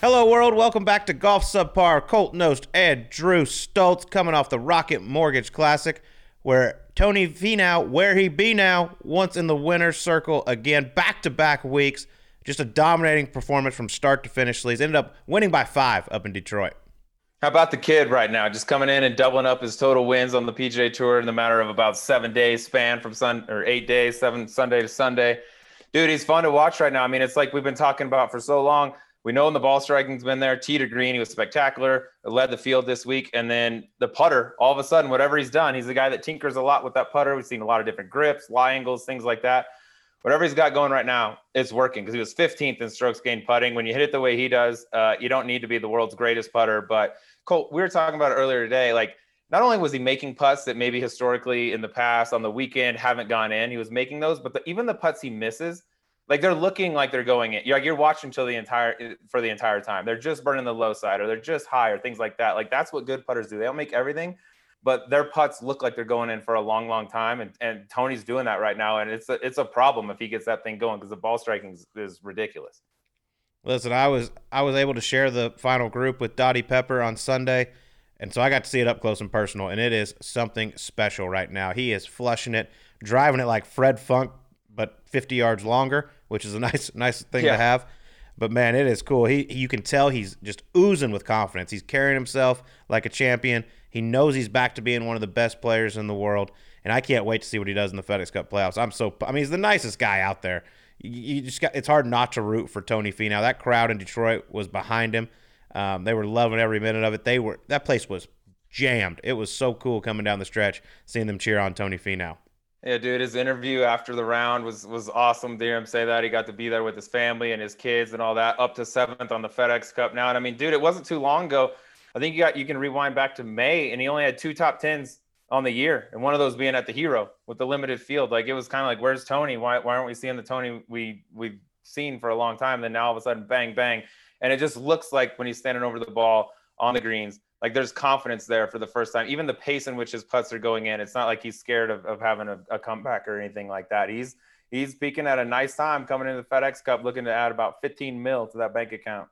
Hello, world. Welcome back to Golf Subpar. Colt Knost Ed, Drew Stoltz coming off the Rocket Mortgage Classic, where Tony Finau, where he be now, once in the winner's circle again, back to back weeks. Just a dominating performance from start to finish. Sleaze ended up winning by five up in Detroit. How about the kid right now, just coming in and doubling up his total wins on the PGA Tour in the matter of about seven days span from Sun or eight days, seven Sunday to Sunday. Dude, he's fun to watch right now. I mean, it's like we've been talking about for so long. We know when the ball striking's been there. Tee to green, he was spectacular. Led the field this week, and then the putter. All of a sudden, whatever he's done, he's the guy that tinkers a lot with that putter. We've seen a lot of different grips, lie angles, things like that. Whatever he's got going right now, it's working because he was 15th in strokes gained putting. When you hit it the way he does, uh, you don't need to be the world's greatest putter. But Colt, we were talking about earlier today. Like, not only was he making putts that maybe historically in the past on the weekend haven't gone in, he was making those, but the, even the putts he misses like they're looking like they're going in. You're like you're watching till the entire for the entire time. They're just burning the low side or they're just high or things like that. Like that's what good putters do. They don't make everything, but their putts look like they're going in for a long, long time. And and Tony's doing that right now, and it's a, it's a problem if he gets that thing going because the ball striking is, is ridiculous. Listen, I was I was able to share the final group with Dottie Pepper on Sunday, and so I got to see it up close and personal, and it is something special right now. He is flushing it, driving it like Fred Funk, but 50 yards longer which is a nice nice thing yeah. to have. But man, it is cool. He you can tell he's just oozing with confidence. He's carrying himself like a champion. He knows he's back to being one of the best players in the world, and I can't wait to see what he does in the FedEx Cup playoffs. I'm so I mean, he's the nicest guy out there. You, you just got it's hard not to root for Tony Finau. That crowd in Detroit was behind him. Um, they were loving every minute of it. They were that place was jammed. It was so cool coming down the stretch, seeing them cheer on Tony Finau. Yeah, dude, his interview after the round was was awesome. To hear him say that he got to be there with his family and his kids and all that, up to seventh on the FedEx Cup now. And I mean, dude, it wasn't too long ago. I think you got you can rewind back to May, and he only had two top tens on the year, and one of those being at the Hero with the limited field. Like it was kind of like, where's Tony? Why why aren't we seeing the Tony we we've seen for a long time? Then now all of a sudden, bang bang, and it just looks like when he's standing over the ball on the greens like there's confidence there for the first time. Even the pace in which his putts are going in, it's not like he's scared of, of having a, a comeback or anything like that. He's he's peaking at a nice time coming into the FedEx Cup, looking to add about 15 mil to that bank account.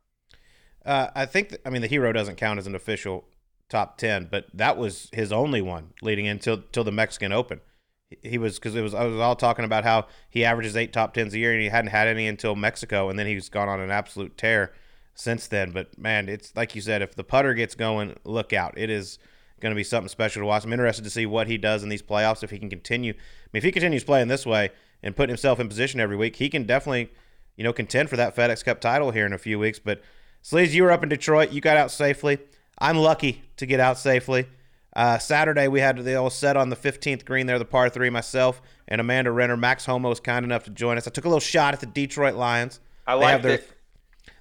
Uh, I think, th- I mean, the hero doesn't count as an official top 10, but that was his only one leading into till the Mexican Open. He was because it was I was all talking about how he averages eight top tens a year and he hadn't had any until Mexico, and then he's gone on an absolute tear since then. But man, it's like you said, if the putter gets going, look out. It is going to be something special to watch. I'm interested to see what he does in these playoffs if he can continue. I mean, if he continues playing this way and putting himself in position every week, he can definitely, you know, contend for that FedEx Cup title here in a few weeks. But Sleaze, you were up in Detroit. You got out safely. I'm lucky to get out safely. Uh, Saturday, we had the old set on the 15th green there, the par three, myself and Amanda Renner. Max Homa was kind enough to join us. I took a little shot at the Detroit Lions. I like it.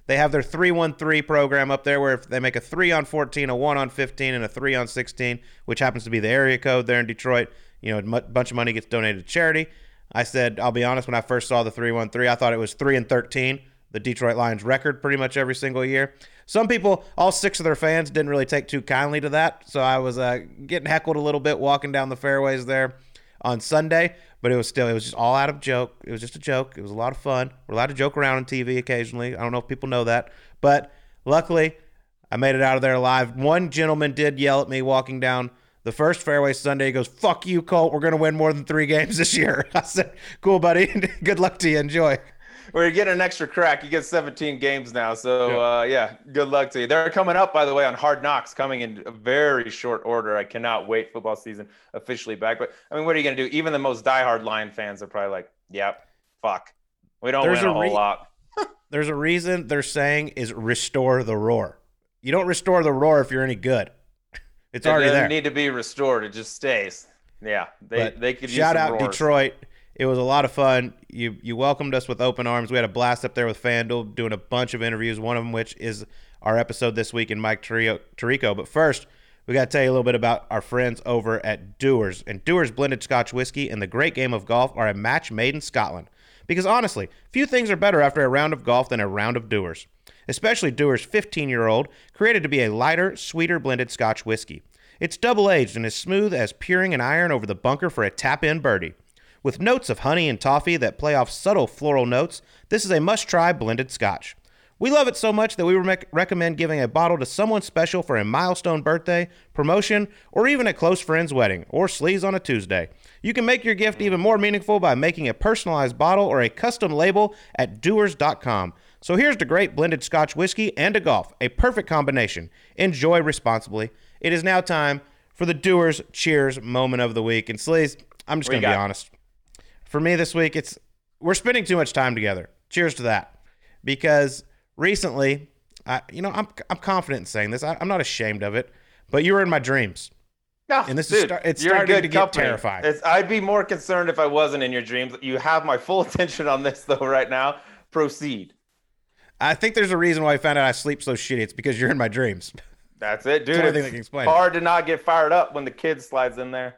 They have their 313 program up there where if they make a 3 on 14, a 1 on 15, and a 3 on 16, which happens to be the area code there in Detroit, you know, a bunch of money gets donated to charity. I said, I'll be honest, when I first saw the 313, I thought it was 3 and 13, the Detroit Lions record pretty much every single year. Some people, all six of their fans, didn't really take too kindly to that. So I was uh, getting heckled a little bit walking down the fairways there on Sunday but it was still it was just all out of joke. It was just a joke. It was a lot of fun. We're allowed to joke around on TV occasionally. I don't know if people know that, but luckily I made it out of there alive. One gentleman did yell at me walking down the first fairway Sunday. He goes, "Fuck you, Colt. We're gonna win more than three games this year." I said, "Cool, buddy. Good luck to you. Enjoy." Where you get an extra crack. You get 17 games now. So yeah. Uh, yeah, good luck to you. They're coming up, by the way, on Hard Knocks, coming in a very short order. I cannot wait. Football season officially back. But I mean, what are you gonna do? Even the most diehard Lion fans are probably like, "Yep, fuck, we don't There's win a, a whole re- lot." There's a reason they're saying is restore the roar. You don't restore the roar if you're any good. It's it already there. Need to be restored. It just stays. Yeah, they but they could shout out roars. Detroit. It was a lot of fun. You you welcomed us with open arms. We had a blast up there with FanDuel, doing a bunch of interviews. One of them, which is our episode this week in Mike Tirico. But first, we got to tell you a little bit about our friends over at Dewar's. And Dewar's blended Scotch whiskey and the great game of golf are a match made in Scotland. Because honestly, few things are better after a round of golf than a round of Dewar's. Especially Dewar's 15 year old, created to be a lighter, sweeter blended Scotch whiskey. It's double aged and as smooth as peering an iron over the bunker for a tap in birdie. With notes of honey and toffee that play off subtle floral notes, this is a must try blended scotch. We love it so much that we rec- recommend giving a bottle to someone special for a milestone birthday, promotion, or even a close friend's wedding, or sleaze on a Tuesday. You can make your gift even more meaningful by making a personalized bottle or a custom label at dewars.com. So here's the great blended Scotch whiskey and a golf, a perfect combination. Enjoy responsibly. It is now time for the Dewar's Cheers moment of the week. And Sleaze, I'm just going to be honest. For me this week, it's we're spending too much time together. Cheers to that. Because recently, I, you know, I'm I'm confident in saying this. I, I'm not ashamed of it. But you were in my dreams. No, And this is star- it's starting good to get company. terrifying. It's, I'd be more concerned if I wasn't in your dreams. You have my full attention on this though right now. Proceed. I think there's a reason why I found out I sleep so shitty. It's because you're in my dreams. That's it, dude. thing It's that can explain it. hard to not get fired up when the kid slides in there.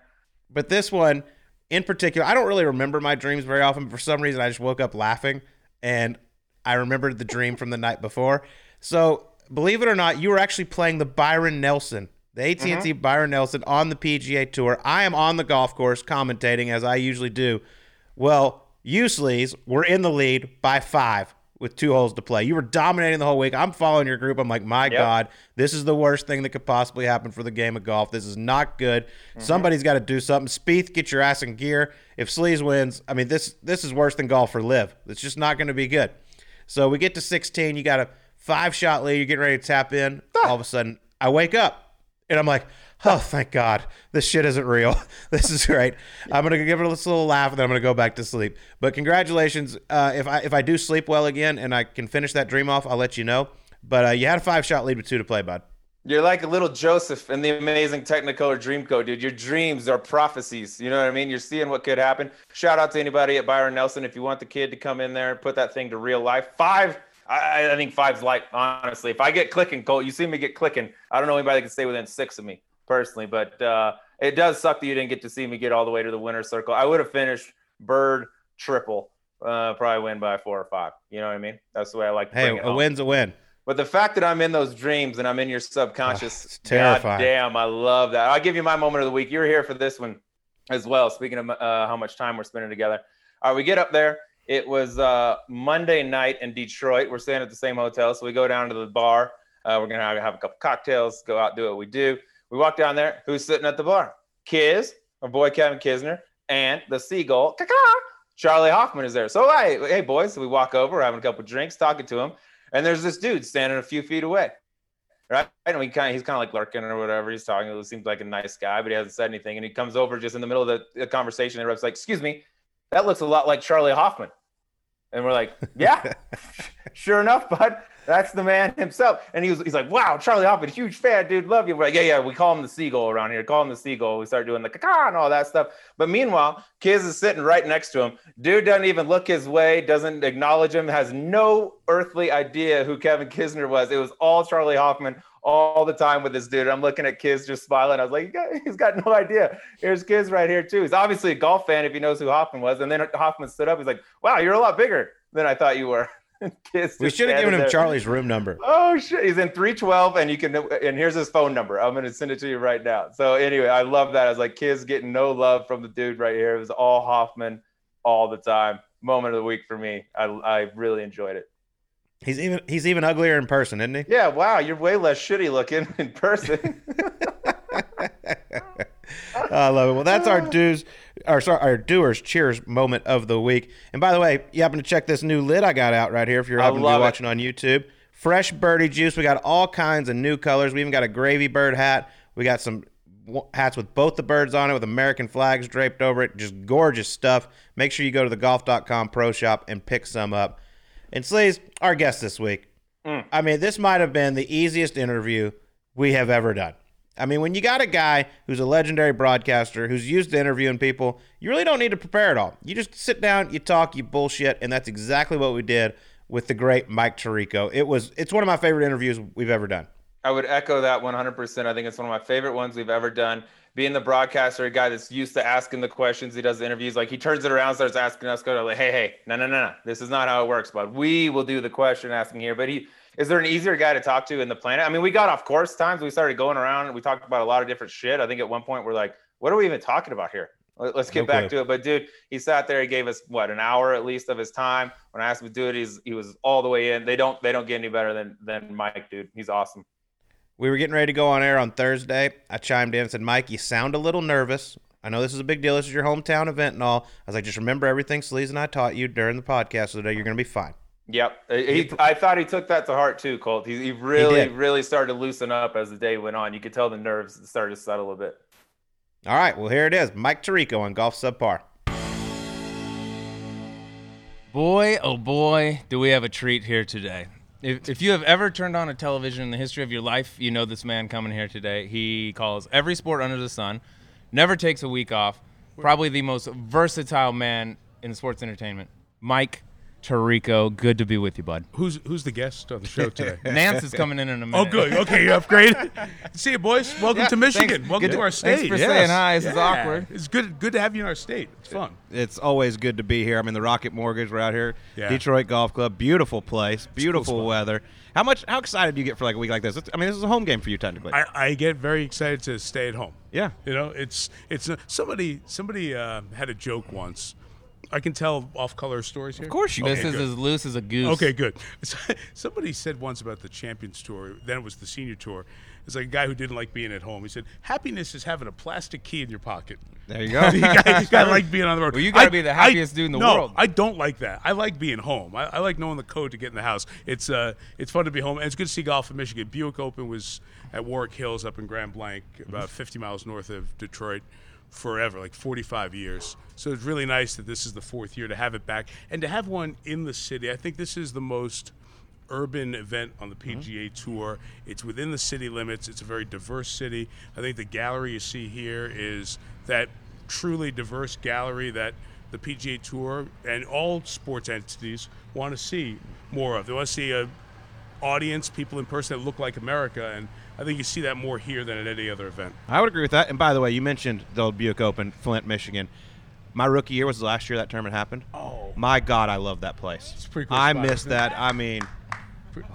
But this one in particular, I don't really remember my dreams very often. But for some reason, I just woke up laughing, and I remembered the dream from the night before. So believe it or not, you were actually playing the Byron Nelson, the AT and T mm-hmm. Byron Nelson on the PGA Tour. I am on the golf course commentating as I usually do. Well, you Sleaze were in the lead by five with two holes to play. You were dominating the whole week. I'm following your group. I'm like, my God, this is the worst thing that could possibly happen for the game of golf. This is not good. Mm-hmm. Somebody's got to do something. Spieth, get your ass in gear. If Sleaze wins, I mean, this this is worse than golf for live. It's just not going to be good. So we get to 16. You got a five shot lead. You're getting ready to tap in. Ah. All of a sudden, I wake up and I'm like, oh, thank God. This shit isn't real. this is great. I'm to give it a little laugh and then I'm to go back to sleep. But congratulations. Uh, if, I, if I do sleep well again and I can finish that dream off, I'll let you know. But uh, you had a five shot lead with two to play, bud. You're like a little Joseph in the amazing Technicolor Dreamcoat, dude. Your dreams are prophecies. You know what I mean? You're seeing what could happen. Shout out to anybody at Byron Nelson if you want the kid to come in there and put that thing to real life. Five, I, I think five's light, honestly. If I get clicking, Colt, you see me get clicking. I don't know anybody that can stay within six of me personally, but uh, it does suck that you didn't get to see me get all the way to the winner's circle. I would have finished bird triple, uh, probably win by four or five. You know what I mean? That's the way I like to Hey, a home. win's a win. But the fact that I'm in those dreams and I'm in your subconscious, it's terrifying. God damn, I love that. I'll give you my moment of the week. You're here for this one as well. Speaking of uh, how much time we're spending together. All right, we get up there. It was uh, Monday night in Detroit. We're staying at the same hotel, so we go down to the bar. Uh, we're gonna have, have a couple cocktails, go out, do what we do. We walk down there. Who's sitting at the bar? Kiz, our boy Kevin Kisner, and the seagull, Charley Hoffman is there. So hey, hey boys, so we walk over, we're having a couple drinks, talking to him, and there's this dude standing a few feet away. Right, and we kind of, he's kind of like lurking or whatever. He's talking. He seems like a nice guy, but he hasn't said anything. And he comes over just in the middle of the, the conversation. And Rob's like, "Excuse me, that looks a lot like Charley Hoffman." And we're like, "Yeah, sure enough, bud, that's the man himself." And he was, he's like, "Wow, Charley Hoffman, huge fan, dude, love you." We're like, "Yeah, yeah." We call him the seagull around here. Call him the seagull. We start doing the caca and all that stuff. But meanwhile, Kiz is sitting right next to him. Dude doesn't even look his way, doesn't acknowledge him, has no earthly idea who Kevin Kisner was. It was all Charley Hoffman all the time with this dude. I'm looking at Kiz just smiling. I was like, "He got- he's got no idea. Here's Kiz right here too. He's obviously a golf fan if he knows who Hoffman was. And then Hoffman stood up. He's like, "Wow, you're a lot bigger than I thought you were." We should have given him there. Charley's room number. Oh shit, he's in 312 and you can and here's his phone number. I'm gonna send it to you right now. So anyway, I love that. I was like, Kiz getting no love from the dude right here. It was all Hoffman all the time. Moment of the week for me. I I really enjoyed it. He's even he's even uglier in person, isn't he? Yeah, wow, you're way less shitty looking in person. I love it. Well, that's our dues, or sorry, our Dewar's cheers moment of the week. And by the way, you happen to check this new lid I got out right here if you're happen to be it. watching on YouTube. Fresh birdie juice. We got all kinds of new colors. We even got a gravy bird hat. We got some hats with both the birds on it with American flags draped over it. Just gorgeous stuff. Make sure you go to the golf.com pro shop and pick some up. And Sleaze, our guest this week. Mm. I mean, this might have been the easiest interview we have ever done. I mean, when you got a guy who's a legendary broadcaster who's used to interviewing people, you really don't need to prepare at all. You just sit down, you talk, you bullshit, and that's exactly what we did with the great Mike Tirico. It was it's one of my favorite interviews we've ever done. I would echo that 100%. I think it's one of my favorite ones we've ever done. Being the broadcaster, a guy that's used to asking the questions, he does the interviews. Like he turns it around, starts asking us, go to like, hey, hey, no, no, no, no, this is not how it works. But we will do the question asking here. But he is there an easier guy to talk to in the planet? I mean, we got off course times. We started going around and we talked about a lot of different shit. I think at one point we're like, what are we even talking about here? Let- Let's get No back to it. But dude, he sat there. He gave us what an hour at least of his time. When I asked him to do it, he's he was all the way in. They don't they don't get any better than than Mike, dude. He's awesome. We were getting ready to go on air on Thursday. I chimed in and said, Mike, you sound a little nervous. I know this is a big deal. This is your hometown event and all. I was like, just remember everything Sleaze and I taught you during the podcast today. You're going to be fine. Yep. Uh, he, I thought he took that to heart too, Colt. He, he really, did. really started to loosen up as the day went on. You could tell the nerves started to settle a bit. All right. Well, here it is Mike Tirico on Golf Subpar. Boy, oh boy, do we have a treat here today. If, if you have ever turned on a television in the history of your life, you know this man coming here today. He calls every sport under the sun, never takes a week off, probably the most versatile man in sports entertainment. Mike Tirico, good to be with you, bud. Who's who's the guest on the show today? Nantz is coming in in a minute. oh, good. Okay, you upgraded. See you, boys. Welcome Yeah, to Michigan. thanks. Welcome Good- to our state. Thanks state. for Yes. saying hi. This is awkward. It's good. Good to have you in our state. It's fun. It's always good to be here. I mean, the Rocket Mortgage, we're out here. Yeah. Detroit Golf Club, beautiful place, beautiful spot. weather. How much? How excited do you get for like a week like this? It's, I mean, this is a home game for you technically. I, I get very excited to stay at home. yeah. You know, it's it's uh, somebody somebody uh, had a joke once. I can tell off color stories here. Of course you This Okay, is good. as loose as a goose. Okay, good. Somebody said once about the Champions Tour, then it was the Senior Tour. It's like a guy who didn't like being at home. He said, "Happiness is having a plastic key in your pocket." There you go. you gotta, like being on the road. Well, you gotta I- be the I- happiest dude in the no, world. I don't like that. I like being home. I, I like knowing the code to get in the house. It's uh, it's fun to be home, and it's good to see golf in Michigan. Buick Open was at Warwick Hills up in Grand Blanc, about 50 miles north of Detroit, forever, like 45 years. So it's really nice that this is the fourth year to have it back and to have one in the city. I think this is the most urban event on the mm-hmm. PGA Tour. It's within the city limits. It's a very diverse city. I think the gallery you see here is that truly diverse gallery that the PGA Tour and all sports entities want to see more of. They want to see a audience, people in person that look like America, and I think you see that more here than at any other event. I would agree with that. And by the way, you mentioned the old Buick Open, Flint, Michigan. My rookie year was the last year that tournament happened. Oh. My God, I love that place. It's a pretty cool I spot, miss isn't it? that. I mean,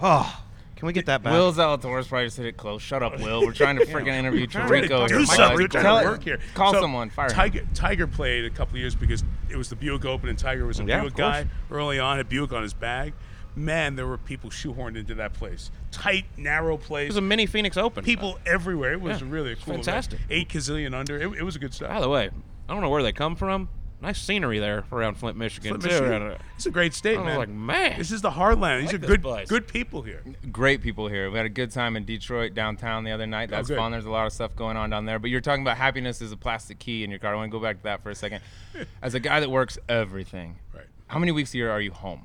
oh, can we get that back? Will Zalatoris probably just hit it close. Shut up, Will. We're trying to freaking interview Trying to Tirico do here. something. Mike. We're trying Tell to work here. Call So, someone. Fire him. Tiger, Tiger played a couple years because it was the Buick Open, and Tiger was a Yeah, Buick of guy early on. Had Buick on his bag. Man, there were people shoehorned into that place. Tight, narrow place. it was a mini Phoenix Open. people everywhere. It was Yeah, really a cool. event. fantastic. Eight gazillion under. It, it was a good stuff. By the way, I don't know where they come from. Nice scenery there around Flint, Michigan. Flint, too. Michigan. It's a great state, I was man. like, man, this is the heartland. These like are good, place. good people here. Great people here. We had a good time in Detroit downtown the other night. Oh, That's good. fun. There's a lot of stuff going on down there. But you're talking about happiness is a plastic key in your car. I want to go back to that for a second. As a guy that works everything, Right. how many weeks a year are you home?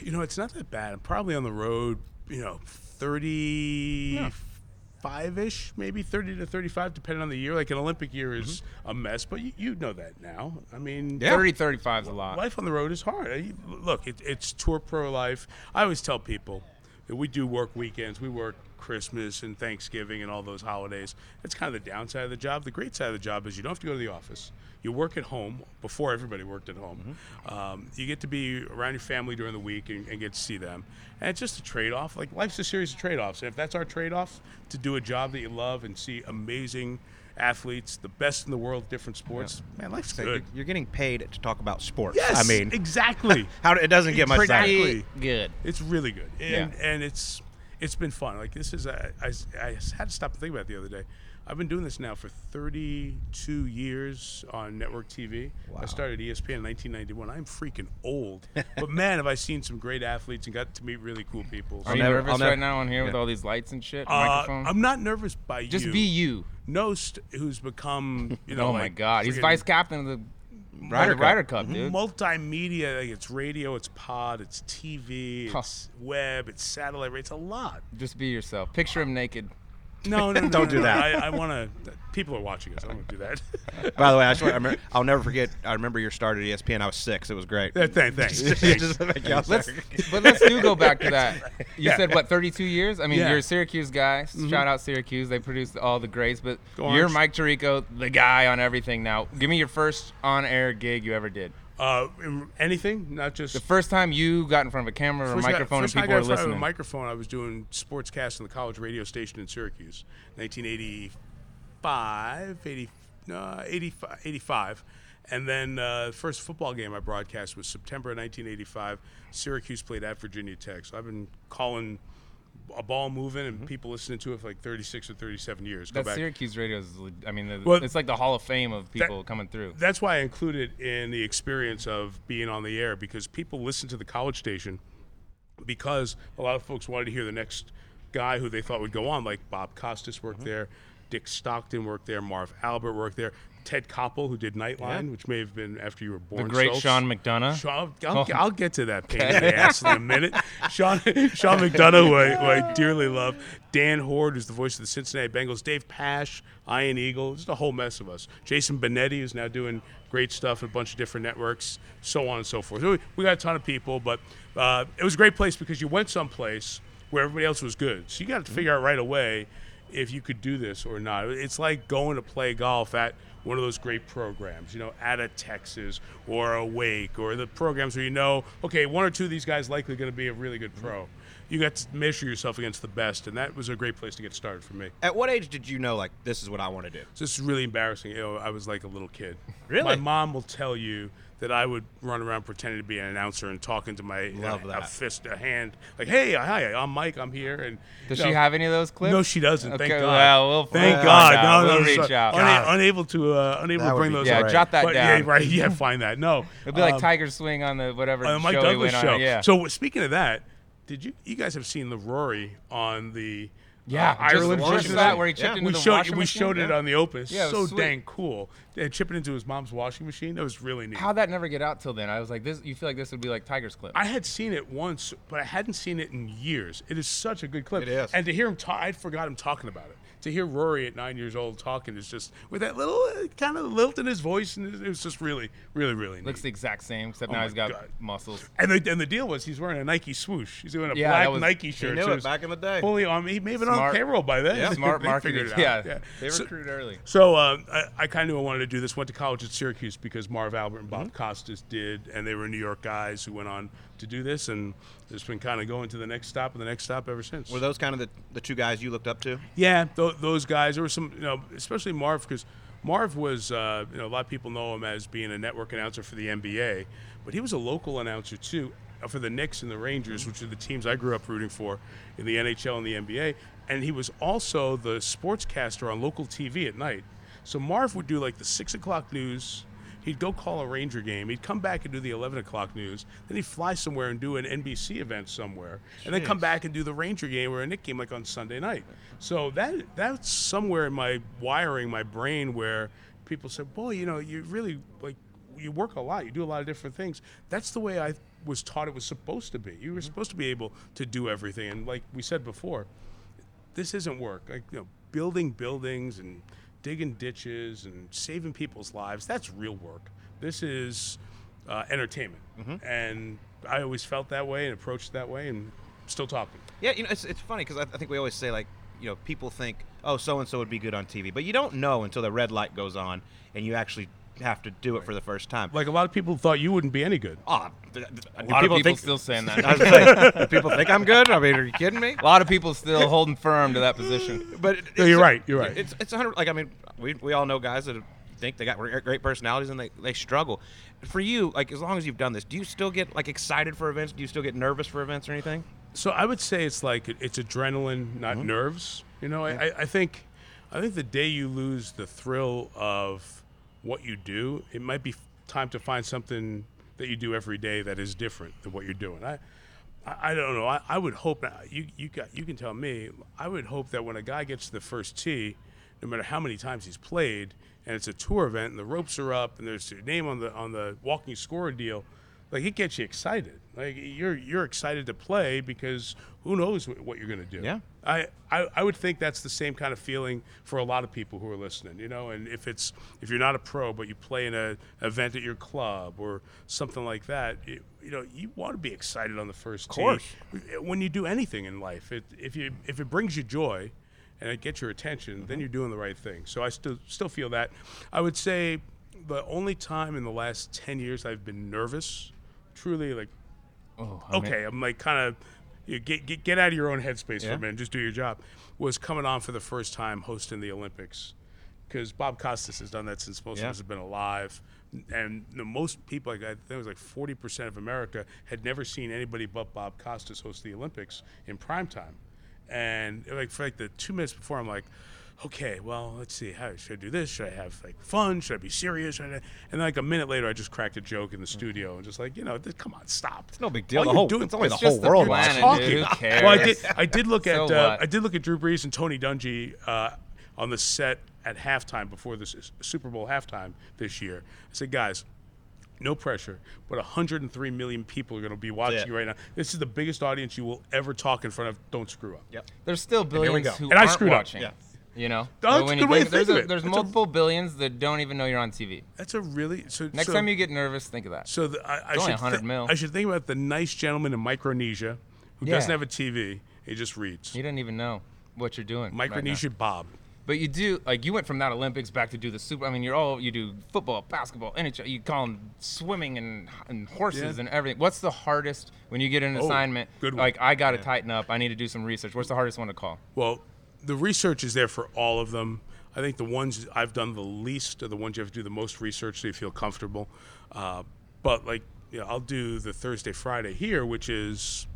You know, it's not that bad. I'm probably on the road, you know, 35 ish, maybe 30 to 35, depending on the year. Like an Olympic year is mm-hmm. a mess, but you, you know that now. I mean, Yeah. 30, 35 is a lot. life on the road is hard. Look, it, it's tour pro life. I always tell people that we do work weekends. We work Christmas and Thanksgiving and all those holidays. That's kind of the downside of the job. The great side of the job is you don't have to go to the office. You work at home before everybody worked at home. Um, you get to be around your family during the week and, and get to see them. And it's just a trade off. Like life's a series of trade offs. And if that's our trade off to do a job that you love and see amazing athletes, the best in the world, different sports, man, life's so good. you're, you're getting paid to talk about sports. Yes, I mean, exactly. how it doesn't get much better. Exactly. Good. It's really good, and Yeah. and it's it's been fun. Like this is I, I, I had to stop and think about it the other day. I've been doing this now for 32 years on network TV. I started ESPN in 1991. I'm freaking old, but man, have I seen some great athletes and got to meet really cool people. Are you never- nervous never- right now on here with all these lights and shit? Uh, microphone? I'm not nervous by Just you. Just be you. Knost, who's become you know oh my like God. He's vice captain of the Ryder Ryder, Cup. Ryder Cup, dude. multimedia. Like it's radio, it's pod, it's TV, Huh. it's web, it's satellite. It's a lot. Just be yourself. Picture him naked. No, no, no, Don't no, do no. that. I, I want to. People are watching us. I don't want to do that. By the way, I swear, I remember, I'll never forget. I remember your start at ESPN. I was six. It was great. Yeah, thank- Thanks. Just to make y'all Let's, but let's do go back to that. You Yeah. said what, 32 years? I mean, Yeah. Mm-hmm. you're a Syracuse guy. Shout out Syracuse. They produced all the greats. But you're Mike Tirico, the guy on everything now. Give me your first on-air gig you ever did. Uh, anything, not just The first time you got in front of a camera or a I- microphone first and I people got were in front of listening. A microphone. I was doing sportscast on the college radio station in Syracuse, 1985, 80, uh, 85, 85. And then uh, the first football game I broadcast was September 1985. Syracuse played at Virginia Tech. So I've been calling a ball moving and people listening to it for like 36 or 37 years. Go That back. Syracuse radio is, I mean, the, Well, it's like the Hall of Fame of people coming through. That's why I included in the experience of being on the air because people listen to the college station because a lot of folks wanted to hear the next guy who they thought would go on, like Bob Costas worked Mm-hmm. there, Dick Stockton worked there, Marv Albert worked there, Ted Koppel, who did Nightline, which may have been after you were born. the great Schultz. Sean McDonough. Sean, I'll, Oh. I'll get to that pain in the ass in a minute. Sean, Sean McDonough, who I, who I dearly love. Dan Hoard, who's the voice of the Cincinnati Bengals. Dave Pasch, Iron Eagle. Just a whole mess of us. Jason Benetti, who's now doing great stuff at a bunch of different networks, so on and so forth. So we, we got a ton of people, but uh, it was a great place because you went someplace where everybody else was good. So you got to figure out right away if you could do this or not. It's like going to play golf at one of those great programs, you know, out of Texas or a Wake or the programs where you know, okay, one or two of these guys likely going to be a really good pro. You got to measure yourself against the best, and that was a great place to get started for me. At what age did you know like this is what I want to do? This is really embarrassing. You know, I was like a little kid. Really? My mom will tell you that I would run around pretending to be an announcer and talking to my Love a, a that. fist, a hand, like, "Hey, hi, I'm Mike. I'm here." And Does you she have any of those clips? No, she doesn't. Thank God. well, we'll Thank find God. out. No, no, We'll no, reach so- out. una- unable to, uh, unable That to bring be those. Yeah, great. jot that But, down. Yeah, right. Yeah, find that. No, It'll be like Um, Tiger Swing on the whatever on the Mike show he Douglas went show. on. Yeah. So speaking of that, did you you guys have seen the Rory on the yeah, uh, Ireland just, version that it? where he chipped Yeah. into we the showed washing we machine? showed it Yeah. on the open. It's Yeah, it so sweet. dang cool. And chipping into his mom's washing machine. That was really neat. How'd that never get out till then? I was like, this. You feel like this would be like Tiger's clip? I had seen it once, but I hadn't seen it in years. It is such a good clip. It is. And to hear him talk, I forgot him talking about it. To hear Rory at nine years old talking is just with that little uh, kind of lilt in his voice, and it was just really, really, really neat. Looks the exact same, except Oh now he's got God. muscles. and the and the deal was he's wearing a Nike swoosh. He's doing a Yeah, black was- Nike He shirt. knew so it back in the day. Fully on. He may have been on Smart- payroll by then. Yeah. Smart marketing. figured it out. Yeah, they So- recruited early. So uh, I, I kind of knew I wanted to do this. Went to college at Syracuse because Marv Albert and Bob Mm-hmm. Costas did, and they were New York guys who went on to do this, and it's been kind of going to the next stop and the next stop ever since. Were those kind of the, the two guys you looked up to? Yeah, th- those guys. There were some, you know, especially Marv, because Marv was, uh, you know, a lot of people know him as being a network announcer for the NBA, but he was a local announcer too uh, for the Knicks and the Rangers, which are the teams I grew up rooting for in the NHL and the NBA. And he was also the sportscaster on local TV at night. So Marv would do like the six o'clock news. He'd go call a Ranger game. He'd come back and do the 11 o'clock news. Then he'd fly somewhere and do an NBC event somewhere, and then come back and do the Ranger game or a Knick game like on Sunday night. So that that's somewhere in my wiring, my brain, where people said, "Boy, you know, you really like you work a lot. You do a lot of different things." That's the way I was taught it was supposed to be. You were mm-hmm. supposed to be able to do everything, and like we said before, this isn't work. Like you know, building buildings and digging ditches and saving people's lives. That's real work. This is uh, entertainment, and I always felt that way and approached that way, and still talking. Yeah, you know, it's, it's funny because I, I think we always say like, you know, people think, oh, so and so would be good on TV, but you don't know until the red light goes on and you actually have to do it for the first time. Like a lot of people thought you wouldn't be any good. oh, th- th- A do lot of people people think still saying I that. was gonna say, do people think I'm good? I mean, are you kidding me? a lot of people still holding firm to that position. But it- No, you're right, you're right. It's it's a hundred. Like I mean, we, we all know guys that think they got great great personalities and they, they struggle. For you, like as long as you've done this, do you still get like excited for events? Do you still get nervous for events or anything? So I would say it's like it's adrenaline, not mm-hmm. nerves. You know, I, mm-hmm. I, I think, I think the day you lose the thrill of what you do, it might be time to find something that you do every day that is different than what you're doing. I, I, don't know. I, I would hope uh, you you got you can tell me. I would hope that when a guy gets to the first tee, no matter how many times he's played, and it's a tour event, and the ropes are up, and there's your name on the on the walking score deal, like it gets you excited. Like you're you're excited to play because who knows wh- what you're gonna do. Yeah. I, I, I would think that's the same kind of feeling for a lot of people who are listening, you know. And if it's if you're not a pro but you play in a event at your club or something like that, you, you know, you want to be excited on the first tee. course. When you do anything in life, it, if you if it brings you joy and it gets your attention, then mm-hmm. you're doing the right thing. So I still still feel that. I would say the only time in the last ten years I've been nervous, truly like Oh, I mean- okay, I'm like kind of you get, get get out of your own headspace for a minute, just do your job. Was coming on for the first time hosting the Olympics because Bob Costas has done that since most Yeah. of us have been alive. And the most people, like I think it was like 40% of America, had never seen anybody but Bob Costas host the Olympics in prime time. And like for like the two minutes before, I'm like, okay, well, let's see. How should I do this? Should I have like fun? Should I be serious? Should I? And then like a minute later, I just cracked a joke in the studio and just like, you know, th- come on, stop. It's no big deal. All The you're whole- doing- it's only It's the whole just the world planet, watching. dude. Who cares? well, I did. I did look at. Uh. I did look at Drew Brees and Tony Dungy uh, on the set at halftime before the Super Bowl halftime this year. I said, guys. No pressure, but 103 million people are going to be watching it. you right now. This is the biggest audience you will ever talk in front of. Don't screw up. Yep. There's still billions go. who And I aren't screwed up. Yeah. You know, That's But a good way think- to think there's, of a, it. there's That's a- multiple billions that don't even know you're on TV. That's a really so. Next so, time you get nervous, think of that. So the, I, I only should 100 thi- mil. I should think about the nice gentleman in Micronesia who Yeah. doesn't have a TV. He just reads. You don't even know what you're doing. right. Micronesia Bob. But you do like you went from that Olympics back to do the super. I mean, you're all you do football, basketball, NHL. You call them swimming and and horses Yeah. and everything. What's the hardest when you get an Oh, assignment? good one. Like I got to tighten up. I need to do some research. What's the hardest one to call? Well, the research is there for all of them. I think the ones I've done the least are the ones you have to do the most research so you feel comfortable. Uh, but like, you know, I'll do the Thursday Friday here, which is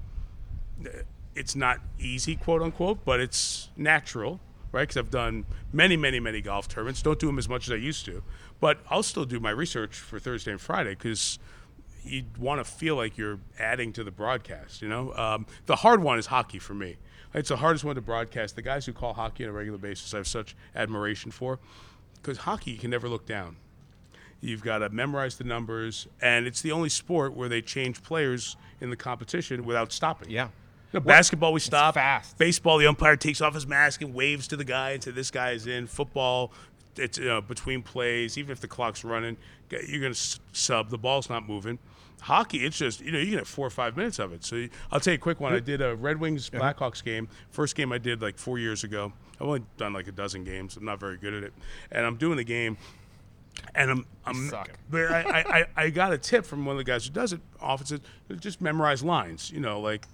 it's not easy, quote unquote, but it's natural, right? Because I've done many, many, many golf tournaments. Don't do them as much as I used to, but I'll still do my research for Thursday and Friday because you want to feel like you're adding to the broadcast. You know, um, the hard one is hockey for me. It's the hardest one to broadcast. The guys who call hockey on a regular basis, I have such admiration for, because hockey you can never look down. You've got to memorize the numbers, and it's the only sport where they change players in the competition without stopping. Yeah. You know, basketball, we stop. fast. Baseball, the umpire takes off his mask and waves to the guy and says, "This guy is in." Football, it's know, between plays. Even if the clock's running, you're going to sub. The ball's not moving. Hockey, it's just you know you can have four or five minutes of it. So you- I'll tell you a quick one. I did a Red Wings Blackhawks game. First game I did like four years ago. I've only done like a dozen games. I'm not very good at it, and I'm doing the game and I'm, I'm but I, I, I, I got a tip from one of the guys who does it often says just memorize lines you know like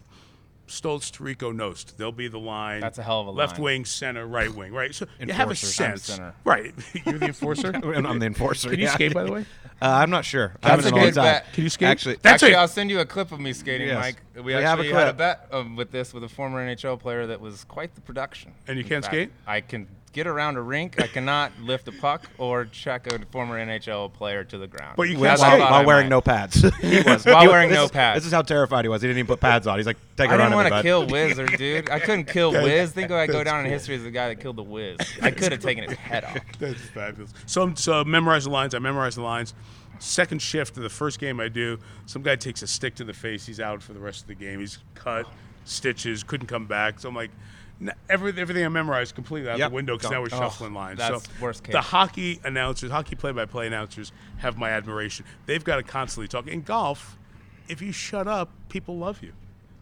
Stoltz, Tirico, Knost. They'll be the line. That's a hell of a left line. wing, center, right wing, right. So you have a Enforcers. I'm sense, center. right? You're the enforcer. And I'm the enforcer. Can you yeah. skate, by the way? Uh, I'm not sure. I That's haven't a in a long good time. bet. Can you skate? Actually, That's actually, a- I'll send you a clip of me skating, Yes. Mike. We, We have a actually had a clip. bet um, with this with a former NHL player that was quite the production. And you In can't fact, skate? I can get around a rink. I cannot lift a puck or check a former NHL player to the ground. But you can't while, while wearing might. no pads. he was While He- wearing this no is- pads. This is how terrified he was. He didn't even put pads on. He's like, take it I didn't want to kill Wizard, dude. I couldn't kill Wiz. Think I go down in history as the guy that killed the Wiz. I could have taken his head off. That's fabulous. So, so memorize the lines. I memorize the lines. Second shift of the first game I do, some guy takes a stick to the face. He's out for the rest of the game. He's cut, stitches, couldn't come back. So I'm like, every, everything I memorized completely out Yep. the window because now we're Oh, shuffling lines. that's so worst case. the hockey announcers, hockey play-by-play announcers have my admiration. They've got to constantly talk. In golf, if you shut up, people love you.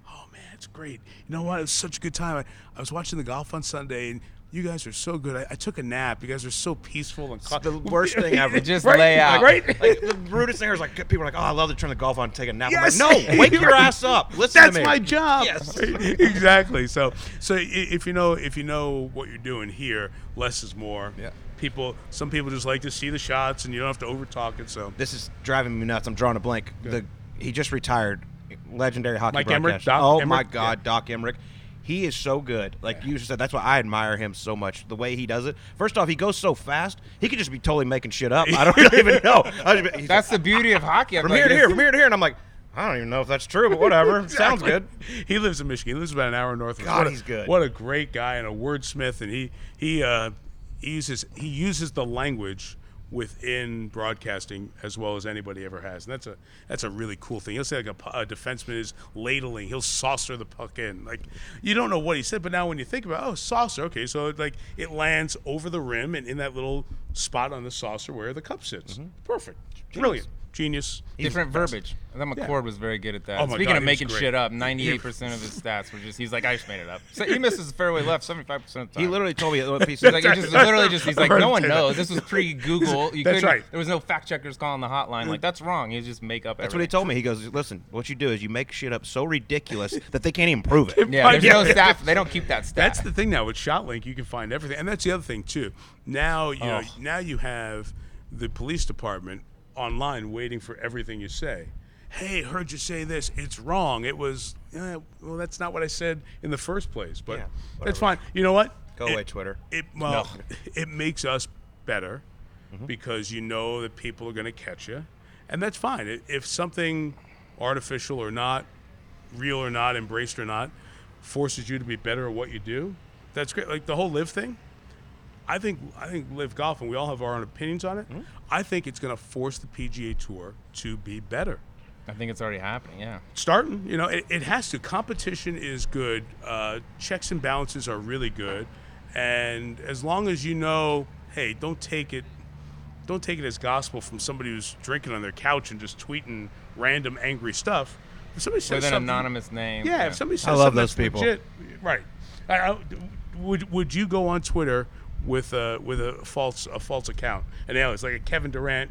Oh man, it's great. You know what? It was such a good time. I, I was watching the golf on Sunday, and you guys are so good. I, I took a nap. You guys are so peaceful and calm. the worst thing ever. Just right? lay out. Right? Like, the rudest thing is like people are like, oh, I love to turn the golf on and take a nap. Yes. I'm like, no, wake your ass up. Listen That's to me. my job. Yes. exactly. So, so if you know if you know what you're doing here, less is more. Yeah. People, some people just like to see the shots, and you don't have to over talk it. So, This is driving me nuts. I'm drawing a blank. The he just retired, legendary hockey Mike Emrick. Doc oh my Emrick? God, Doc Emrick. He is so good. Like you said, that's why I admire him so much. The way he does it. First off, he goes so fast. He could just be totally making shit up. I don't really even know. I just be- he's That's the beauty of hockey. I from feel here to here, from here to here, and I'm like, I don't even know if that's true, but whatever. Sounds good. He lives in Michigan. He lives about an hour north of. God, What a- he's good. What a great guy and a wordsmith, and he he uh, he uses he uses the language within broadcasting as well as anybody ever has, and that's a that's a really cool thing. He'll say like a, a defenseman is ladling, he'll saucer the puck in. Like you don't know what he said, but now when you think about oh saucer, okay, so like it lands over the rim and in that little spot on the saucer where the cup sits. Mm-hmm. Perfect, brilliant. genius. Different the best. verbiage. I thought Yeah. McCord was very good at that. Oh my Speaking God, of making shit up, 98% of his stats were just, he's like, I just made it up. So he misses the fairway left 75% of the time. He literally told me a piece He's of like, just literally just, he's like, no one him say that. knows. This was pre Google. That's right. There was no fact checkers calling the hotline. Like, that's wrong. You just make up That's what he told me. He goes, "Listen, what you do is you make shit up so ridiculous that they can't even prove it." Yeah, there's no staff. They don't keep that stat. That's the thing now with ShotLink, you can find everything, and that's the other thing too. Now you know, Oh. now you have the police department online waiting for everything you say. Hey, heard you say this. It's wrong. It was. eh, well, that's not what I said in the first place. But Yeah, that's whatever. fine. You know what? Go It- away, Twitter. It well, it makes us better because you know that people are going to catch you, and that's fine. I- If something artificial or not, real or not, embraced or not, forces you to be better at what you do, that's great. Like the whole live thing. I think I think live golf, and we all have our own opinions on it. I think it's going to force the PGA Tour to be better I think it's already happening. Yeah. starting. You know, it, it has to. Competition is good. Uh, checks and balances are really good, and as long as you know, hey, don't take it, don't take it as gospel from somebody who's drinking on their couch and just tweeting random angry stuff. If somebody says With an anonymous name. yeah, if somebody says I love something those people. legit, right? I, I, would would you go on Twitter with a with a false a false account? And now it's like a Kevin Durant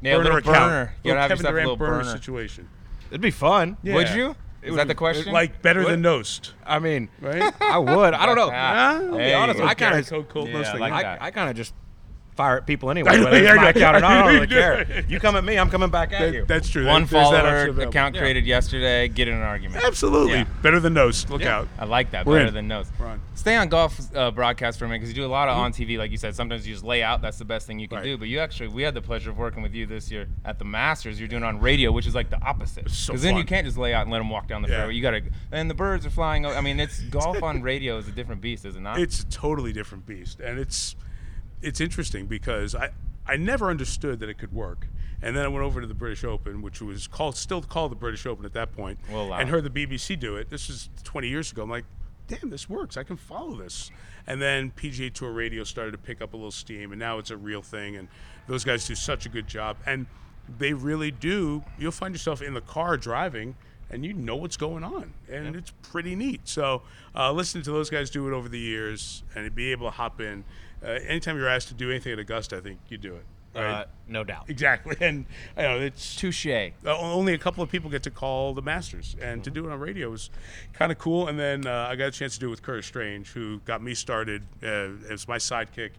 Yeah, burner account, burner. You gotta have Kevin Durant little burner, burner. situation. It'd be fun. Yeah. Would you? Is that the question? Like better than Knost, I mean, right? I would. I don't know. Ah, I'll be honest. I kinda- Gary Cole- Cole Yeah, Knost I thing. like I. I kind of just fire at people anyway. I know, Whether it's yeah, I my know. account or not, I don't You really care. You come at me, I'm coming back at That- you. that's true. One There's that follower option account created yesterday. Get in an argument. Absolutely Yeah. better than Knost. Look Yeah. out. I like that We're better in. than nose. We're on. Stay on golf uh, broadcast for a minute because you do a lot of on TV, like you said. Sometimes you just lay out. That's the best thing you can Right. do. But you actually, we had the pleasure of working with you this year at the Masters. You're doing on radio, which is like the opposite. Because so then you can't just lay out and let them walk down the Yeah. fairway. You gotta, and the birds are flying. I mean, it's golf on radio is a different beast, is it not? it's a totally different beast and it's it's interesting because i i never understood that it could work. And then i went over to the british open which was called still called the british open at that point We'll allow and heard the bbc do it. This is 20 years ago. I'm like damn this works. I can follow this. And then pga tour radio started to pick up a little steam and now it's a real thing and those guys do such a good job. And they really do. You'll find yourself in the car driving and you know what's going on, and it's pretty neat. So, uh, listening to those guys do it over the years and be able to hop in, uh, anytime you're asked to do anything at Augusta, I think you do it. Right? Uh, no doubt. exactly, and you know it's Touche. uh, only a couple of people get to call the Masters, and to do it on radio was kind of cool. And then uh, I got a chance to do it with Curtis Strange, who got me started uh, as my sidekick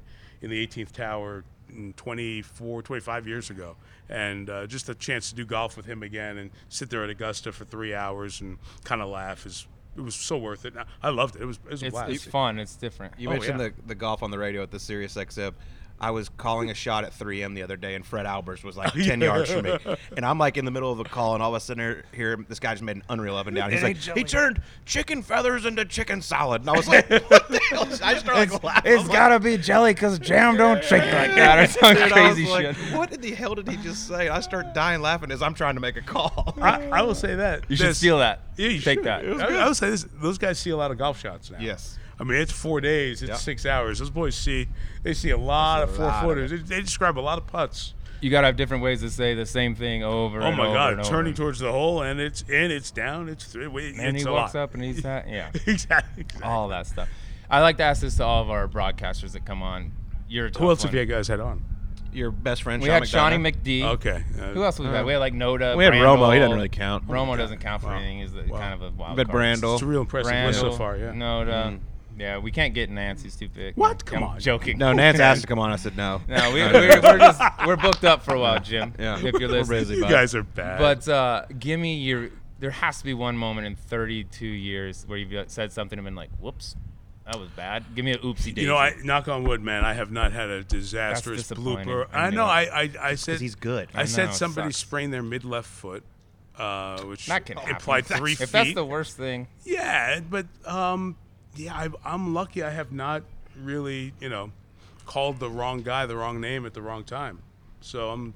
in the 18th Tower mm, 24, 25 years ago. And uh, just a chance to do golf with him again and sit there at Augusta for three hours and kind of laugh is it was so worth it. I loved it. It was, it was a It's, blast. it's fun. It's different. You Oh, mentioned yeah. the, the golf on the radio at the Sirius XM. I was calling a shot at 3M the other day, and Fred Albers was like 10 yards from me. And I'm like in the middle of a call, and all of a sudden, here, here this guy just made an unreal up and down. He's Hey, like, he turned chicken feathers into chicken salad. And I was like, what the hell? I just started like, laughing. It's gotta be jelly because jam don't shake like that or some Dude, I was crazy like, shit. What in the hell did he just say? I start dying laughing as I'm trying to make a call. I, I will say that. You should steal that. Yeah, you Take should. that. I, I would say this: those guys see a lot of golf shots now. Yes. I mean, it's four days, it's Yep. six hours. Those boys see they see a lot of four lot of footers. They, they describe a lot of putts. You gotta have different ways to say the same thing over. Oh and my over God! and over. Turning towards the hole, and it's in, it's down, it's three. Wait, And it's he a walks lot. up and he's that. Yeah. exactly. exactly. all that stuff. I like to ask this to all of our broadcasters that come on. You're a tough Who else one. have you guys had on? Your best friend, We Sean had Shawnee McDonough. McD. Okay. Uh, Who else was we had? We had like Noda. We had Brandel. Romo. He doesn't really count. Romo doesn't count for Wow. anything. He's the, Wow. kind of a wild But card. Brandel. It's a real impressive list so far. Yeah. Noda. Yeah, we can't get Nancy's too big. What? Come I'm on. joking. No, Nance asked to come on. I said no. No, we, we're, we're just we're booked up for a while, Jim. Yeah. if you're listening. busy, You guys are bad. But uh, give me your. There has to be one moment in 32 years where you've said something and been like, "Whoops, that was bad." Give me a oopsie daisy. you know, I knock on wood, man. I have not had a disastrous disappointing. blooper. I I know. I I, I said he's good. I, I said know, it somebody sucks. sprained their mid left foot, uh, which that can happen. three if feet. that's the worst thing, Yeah, but um, yeah, I, I'm lucky. I have not really, you know, called the wrong guy the wrong name at the wrong time. So I'm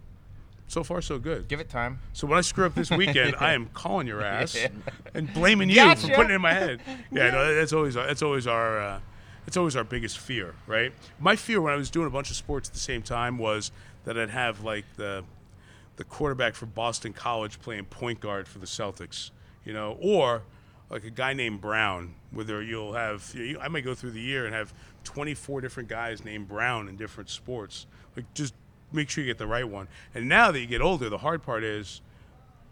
so far so good. give it time. So when I screw up this weekend, I am calling your ass and blaming you Gotcha. for putting it in my head. Yeah, no, that's always that's always our uh, that's always our biggest fear, right? My fear when I was doing a bunch of sports at the same time was that I'd have like the the quarterback for Boston College playing point guard for the Celtics, you know, or like a guy named Brown, whether you'll have, you know, I might go through the year and have 24 different guys named Brown in different sports. Like, just make sure you get the right one. And now that you get older, the hard part is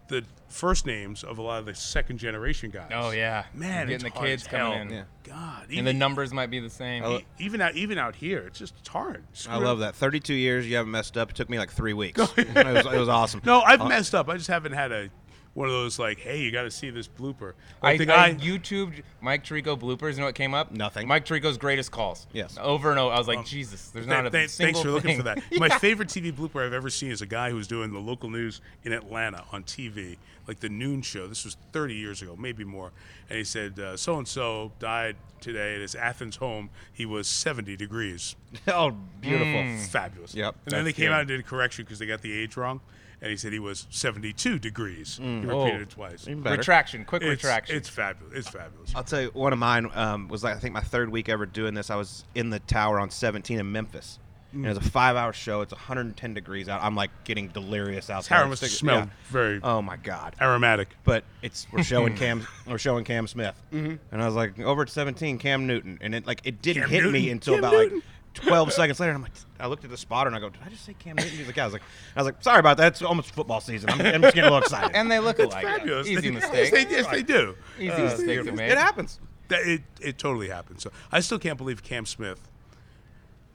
the first names of a lot of the second generation guys. Oh yeah, man, getting it's the hard kids as coming in, Yeah. God, and the numbers might be the same. Lo- even out even out here, it's just it's hard. I love that. 32 years, you haven't messed up. It took me like three weeks. it, was, it was awesome. No, I've Uh, messed up. I just haven't had a one of those like, hey, you got to see this blooper. I, Like the I guy, YouTubed Mike Tirico bloopers. You know what came up? Nothing. Mike Tirico's greatest calls. Yes. Over and over. I was like, Jesus, there's Th- not a th- single thanks for looking thing. for that. My favorite TV blooper I've ever seen is a guy who was doing the local news in Atlanta on TV, like the noon show. This was 30 years ago, maybe more. And he said, so and so died today at his Athens home. He was 70 degrees. oh, beautiful. Mm. Fabulous. Yep. And then they came good. out and did a correction because they got the age wrong. And he said he was 72 degrees. He mm. repeated Oh. it twice. Retraction, quick It's, retraction. it's fabulous. It's fabulous. I'll tell you, one of mine um, was like I think my third week ever doing this. I was in the tower on 17 in Memphis. And it was a mm. five-hour show. It's 110 degrees out. I'm like getting delirious out Tara must have Stick- smelled yeah. very Oh my god! aromatic. But it's we're showing Cam we're showing Cam Smith, mm-hmm. and I was like over at 17, Cam Newton, and it like it didn't Cam hit me until Cam about Newton? like 12 seconds later. And I'm like, I looked at the spotter and I go, did I just say Cam Newton? He's like, yeah. I was like, I was like, sorry about that. It's almost football season. I'm, I'm just getting a little excited. and they look alike. Fabulous. Easy They- mistake. Yes, they, yes, they do. Easy Uh, mistake to make. it happens. That it, it totally happened. So I still can't believe Cam Smith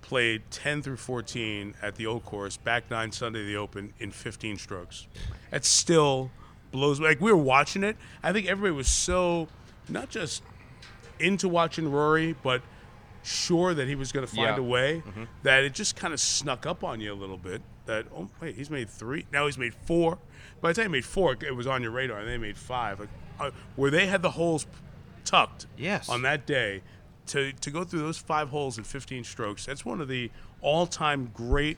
played 10 through 14 at the old course, back nine Sunday of the Open in 15 strokes. That still blows. Like we were watching it, I think everybody was so not just into watching Rory, but sure that he was going to find Yeah. a way. That it just kind of snuck up on you a little bit. That oh wait, he's made three. Now he's made four. By the time he made four, it was on your radar, and they made five. Like uh, where they had the holes tucked Yes. on that day to to go through those five holes in 15 strokes. That's one of the all-time great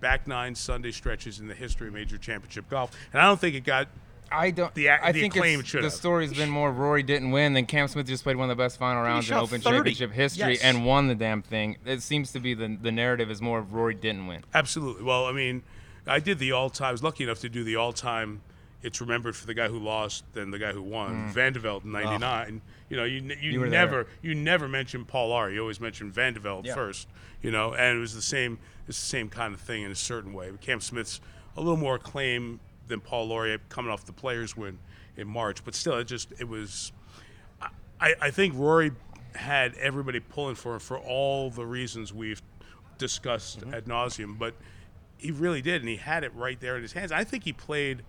back nine Sunday stretches in the history of major championship golf. And I don't think it got I don't. The I the think the story's been more Rory didn't win than Cam Smith just played one of the best final rounds in Open 30. Championship history Yes. and won the damn thing. It seems to be the the narrative is more of Rory didn't win. Absolutely. Well, I mean, I did the all-time. I was lucky enough to do the all-time. It's remembered for the guy who lost than the guy who won. Mm. Van de Velde in '99. You know, you you, You never you never mention Paul R. You always mention Van de Velde Yeah. first. You know, and it was the same. It's the same kind of thing in a certain way. But Cam Smith's a little more acclaim than Paul Lawrie coming off the Players win in March, but still, it just it was. I, I think Rory had everybody pulling for him for all the reasons we've discussed Mm-hmm. ad nauseum, but he really did, and he had it right there in his hands. I think he played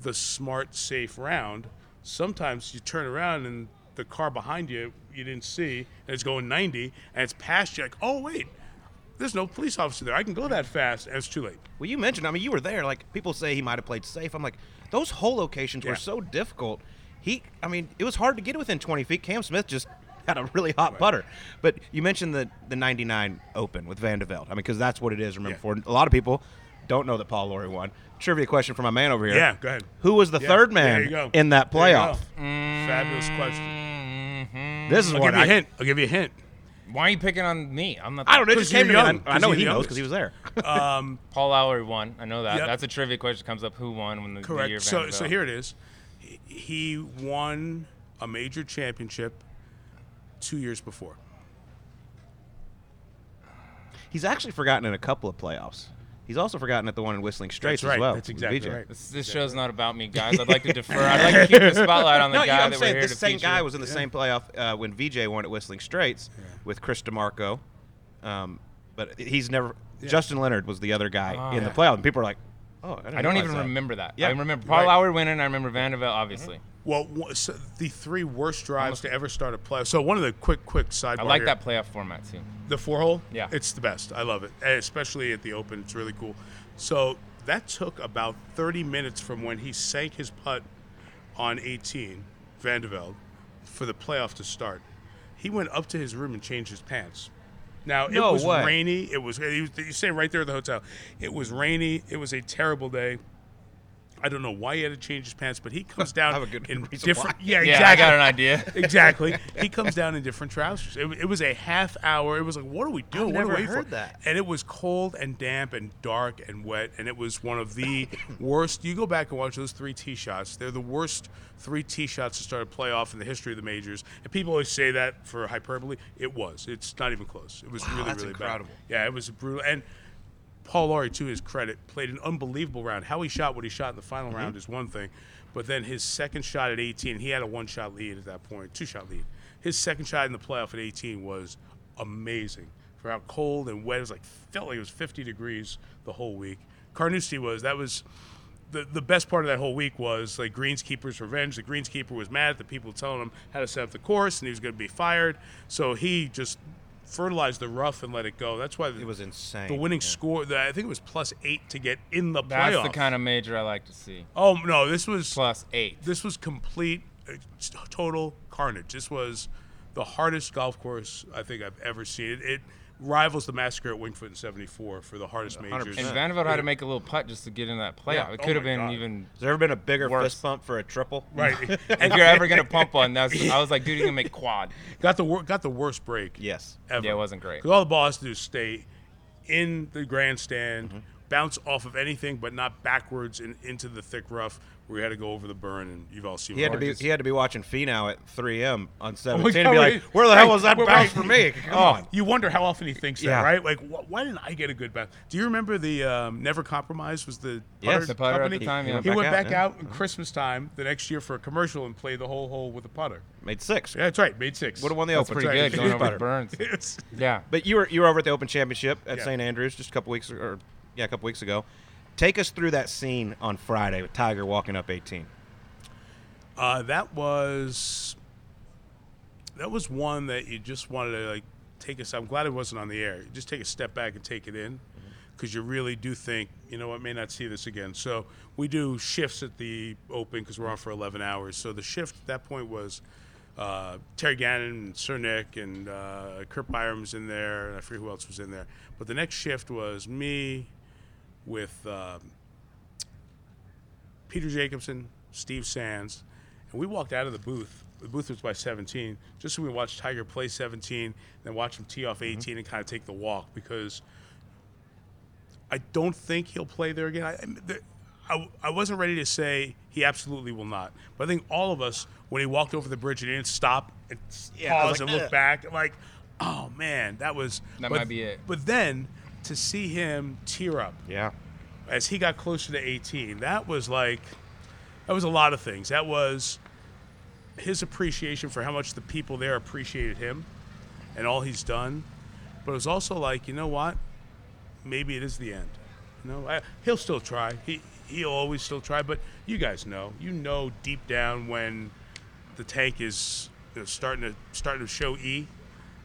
the smart, safe round. Sometimes you turn around and the car behind you you didn't see, and it's going 90, and it's past you. Like, oh wait, there's no police officer there. I can go that fast, and it's too late. Well, you mentioned, I mean, you were there. Like, people say he might have played safe. I'm like, those hole locations Yeah. were so difficult. He, I mean, it was hard to get within 20 feet. Cam Smith just had a really hot putter. But you mentioned the, the 99 Open with Van de I mean, because that's what it is, remember, Yeah. for a lot of people don't know that Paul Lawrie won. Trivia question for my man over here. Yeah, go ahead. Who was the Yeah, third man in that There you go. playoff? Fabulous question. Mm-hmm. This is I'll what give you I, a hint. I'll give you a hint. Why are you picking on me? I'm not. I don't know. It 'Cause just came to you're me. young. I, I 'Cause know he knows because he was there. Um, Paul Lawrie won. I know that. Yep. That's a trivia question comes up. Who won when the, the year Correct. So, so here it is. He- He won a major championship two years before. He's actually forgotten in a couple of playoffs. He's also forgotten at the one in Whistling Straits That's right. as well. That's exactly Vijay. right. This, this show's not about me, guys. I'd like to defer. I'd like to keep the spotlight on the No, guy you know, I'm that saying we're here this to same feature. guy was in the same playoff uh, when Vijay won at Whistling Straits with Chris DiMarco. Um, but he's never. Justin Leonard was the other guy Oh. in the Yeah. playoff, and people are like, "Oh, I, didn't I don't realize even that. remember that. Yeah. I remember Paul Right. Lawrie winning. I remember Van de Velde, obviously. Well, the three worst drives to ever start a playoff. So one of the quick, quick sidebar. I like here. that playoff format too. The four hole? Yeah. It's the best. I love it. And especially at the Open. It's really cool. So that took about 30 minutes from when he sank his putt on 18, Van de Velde, for the playoff to start. He went up to his room and changed his pants. Now, No it was way. rainy. It was, he was, you stay right there at the hotel. It was rainy. It was a terrible day. I don't know why he had to change his pants, but he comes down have a good in different. why. Yeah, Yeah, exactly. I got an idea. exactly. He comes down in different trousers. It, it was a half hour. It was like, what are we doing? what never are we heard for? that. And it was cold and damp and dark and wet, and it was one of the worst. You go back and watch those three tee shots. They're the worst three tee shots to start a playoff in the history of the majors. And people always say that for hyperbole. It was. It's not even close. It was really, that's really incredible. bad. Yeah, it was brutal. And Paul Lawrie, to his credit, played an unbelievable round. How he shot what he shot in the final Mm-hmm. round is one thing, but then his second shot at 18, he had a one shot lead at that point, two shot lead. His second shot in the playoff at 18 was amazing for how cold and wet. It was like felt like it was 50 degrees the whole week. Carnoustie was that was the, the best part of that whole week was like greenskeeper's revenge. The greenskeeper was mad at the people telling him how to set up the course, and he was going to be fired. So he just fertilized the rough and let it go. That's why the, It was insane. the winning yeah. score. The, I think it was plus eight to get in the playoffs. That's playoff. the kind of major I like to see. oh no, this was Plus eight. this was complete, uh, total carnage. This was the hardest golf course I think I've ever seen. It, it rivals the massacre at Winged Foot in '74 for the hardest majors. And Vanderbilt had to make a little putt just to get in that playoff. Yeah. It Oh could have been God. even. Has there ever been a bigger Worse. fist bump for a triple? right. If you're ever gonna pump one, that's. I was like, dude, you can make quad. got the wor- got the worst break. Yes. ever. Yeah, it wasn't great. Because all the ball has to do is stay in the grandstand, Mm-hmm. bounce off of anything, but not backwards and into the thick rough where you had to go over the burn. And you've all seen. He had to be Marcus. he had to be watching Finau at 3 a.m. on Oh 17 God, to be like, where the hell was that right, bounce right. for me? Come Oh, on. you wonder how often he thinks that, right? Like, wh- why didn't I get a good bounce? Do you remember the um, Never Compromise was the Yes. putter The putter at the company? time, yeah. He Back went out, back yeah. out in Christmas time the next year for a commercial and played the whole hole with a putter. Made six. Yeah, that's right. Made six. Would have won the That's Open. pretty right. good going over the Burns. Yeah. But you were you were over at the Open Championship at Yeah. St. Andrews just a couple weeks or yeah, a couple weeks ago. Take us through that scene on Friday with Tiger walking up 18. Uh, that was that was one that you just wanted to like take us. I'm glad it wasn't on the air. You just take a step back and take it in, because you really do think you know what may not see this again. So we do shifts at the Open because we're on for 11 hours. So the shift at that point was. Uh, Terry Gannon and Sir Nick and uh, Curt Byrum was in there, and I forget who else was in there. But the next shift was me with um, Peter Jacobsen, Steve Sands, and we walked out of the booth. The booth was by 17, just so we watched Tiger play 17, then watch him tee off 18 and kind of take the walk because I don't think he'll play there again. I, I, I, I wasn't ready to say he absolutely will not, but I think all of us, when he walked over the bridge and he didn't stop and Yeah, pause like, and look "Ugh." back, like, oh man, that was That but- might be it. But then to see him tear up Yeah. as he got closer to 18, that was like, that was a lot of things. That was his appreciation for how much the people there appreciated him and all he's done. But it was also like, you know what? Maybe it is the end. You know, I, he'll still try. He he'll always still try. But you guys know, you know deep down when the tank is you know, starting to starting to show E,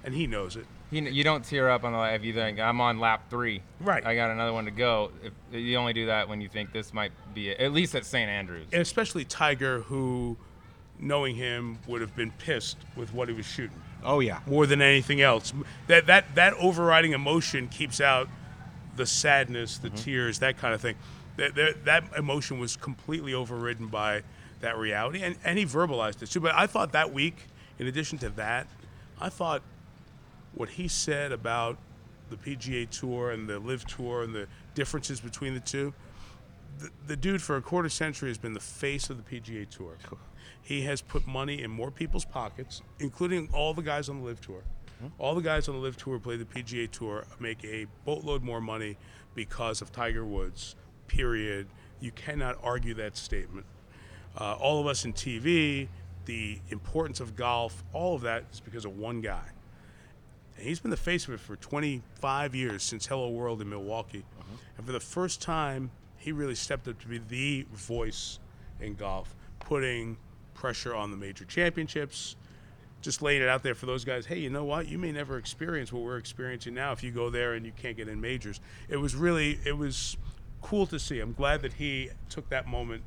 and he knows it. You, you don't tear up on the if you think I'm on lap three. Right. I got another one to go. If, you only do that when you think this might be it. At least at St. Andrews. and especially Tiger, who, knowing him, would have been pissed with what he was shooting Oh yeah. more than anything else. That that that overriding emotion keeps out the sadness, the mm-hmm. tears, that kind of thing. That that, that emotion was completely overridden by that reality, and and he verbalized it too. But I thought that week, in addition to that, I thought what he said about the PGA Tour and the LIV Tour and the differences between the two the, the dude for a quarter century has been the face of the PGA Tour. He has put money in more people's pockets, including all the guys on the LIV Tour. All the guys on the LIV Tour play the PGA Tour make a boatload more money because of Tiger Woods. Period. You cannot argue that statement. Uh, all of us in TV, the importance of golf, all of that is because of one guy. And he's been the face of it for 25 years since Hello World in Milwaukee. Mm-hmm. And for the first time, he really stepped up to be the voice in golf, putting pressure on the major championships, just laying it out there for those guys. Hey, you know what? You may never experience what we're experiencing now if you go there and you can't get in majors. It was really, it was cool to see. I'm glad that he took that moment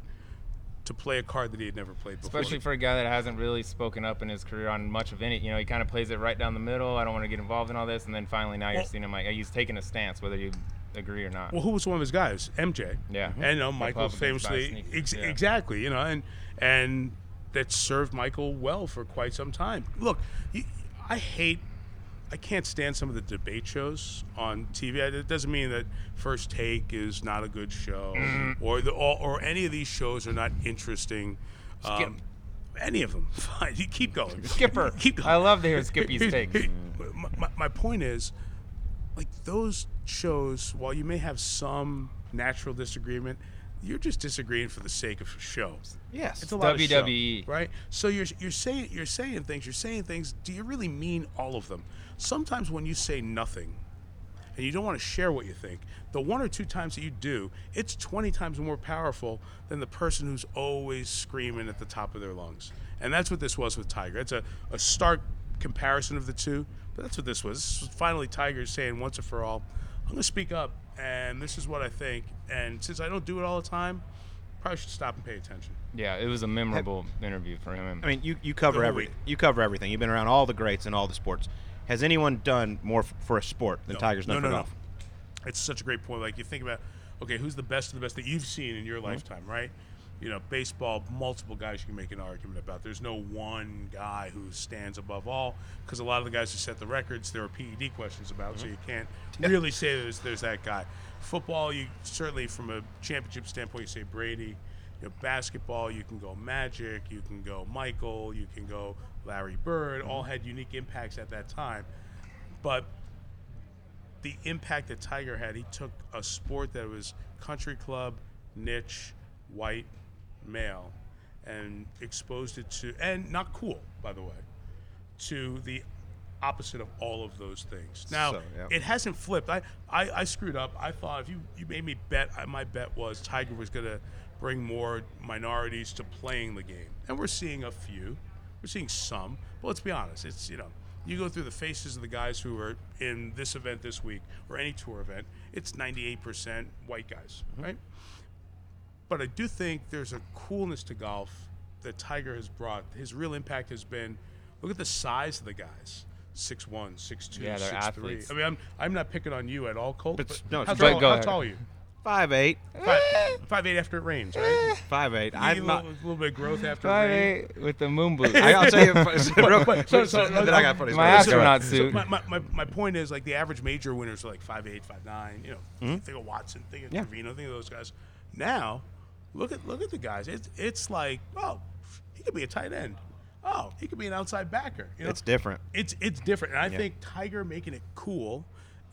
to play a card that he had never played before. Especially for a guy that hasn't really spoken up in his career on much of any. You know, he kind of plays it right down the middle. I don't want to get involved in all this, and then finally now you're seeing him like he's taking a stance, whether you agree or not. Well, who was one of his guys? MJ. Yeah. And you know, Michael famously, ex- yeah. exactly. You know, and and that served Michael well for quite some time. Look, you, I hate. I can't stand some of the debate shows on TV. It doesn't mean that First Take is not a good show, Mm-hmm. or the or, or any of these shows are not interesting. Um, any of them, fine. You keep going. Skipper. keep going. I love to hear Skippy's takes. my, my, my point is, like those shows, while you may have some natural disagreement, you're just disagreeing for the sake of show. Yes. It's a lot of show, WWE. right? So you're you're saying you're saying things. You're saying things. Do you really mean all of them? Sometimes when you say nothing, and you don't want to share what you think, the one or two times that you do, it's 20 times more powerful than the person who's always screaming at the top of their lungs. And that's what this was with Tiger. It's a, a stark comparison of the two, but that's what this was. This was finally Tiger saying once and for all, I'm going to speak up, and this is what I think. And since I don't do it all the time, probably should stop and pay attention. Yeah, it was a memorable interview for him. I mean, you, you cover every week. you cover everything. You've been around all the greats in all the sports. Has anyone done more f- for a sport than No. Tiger's done no, for no, golf? No. It's such a great point. Like you think about, okay, who's the best of the best that you've seen in your Mm-hmm. lifetime, right? You know, baseball, multiple guys you can make an argument about. There's no one guy who stands above all because a lot of the guys who set the records, there are PED questions about, so you can't really say there's, there's that guy. Football, you certainly from a championship standpoint, you say Brady. You know, basketball, you can go Magic, you can go Michael, you can go Larry Bird. All mm-hmm. had unique impacts at that time, but the impact that Tiger had, he took a sport that was country club, niche, white, male, and exposed it to, and not cool, by the way, to the opposite of all of those things. Now, So, yeah. it hasn't flipped. I, I, I screwed up. I thought if you, you made me bet, I, my bet was Tiger was going to bring more minorities to playing the game. And we're seeing a few. We're seeing some. But let's be honest. It's, you know, you go through the faces of the guys who are in this event this week or any tour event, it's 98% white guys, mm-hmm. right? But I do think there's a coolness to golf that Tiger has brought. His real impact has been look at the size of the guys. 6'1", 6'2", Yeah, they're 6'3". athletes. I mean, I'm, I'm not picking on you at all, Colt. But But, no, how, tall, go how tall are you? Five eight, Five, five eight after it rains, right? five eight. I'm get a not. little, little bit of growth after Five rain. eight with the moon boot. I, I'll tell you. real quick. so- so- then I got funny My story. astronaut So suit. my, my, my, my point is like the average major winners are like five eight, five nine. You know, think of Watson, think of Mm-hmm. Yeah. Trevino, think of those guys. Now, look at look at the guys. It's it's like oh, he could be a tight end. Oh, he could be an outside backer. You know? It's different. It's it's different, and I Yeah. think Tiger making it cool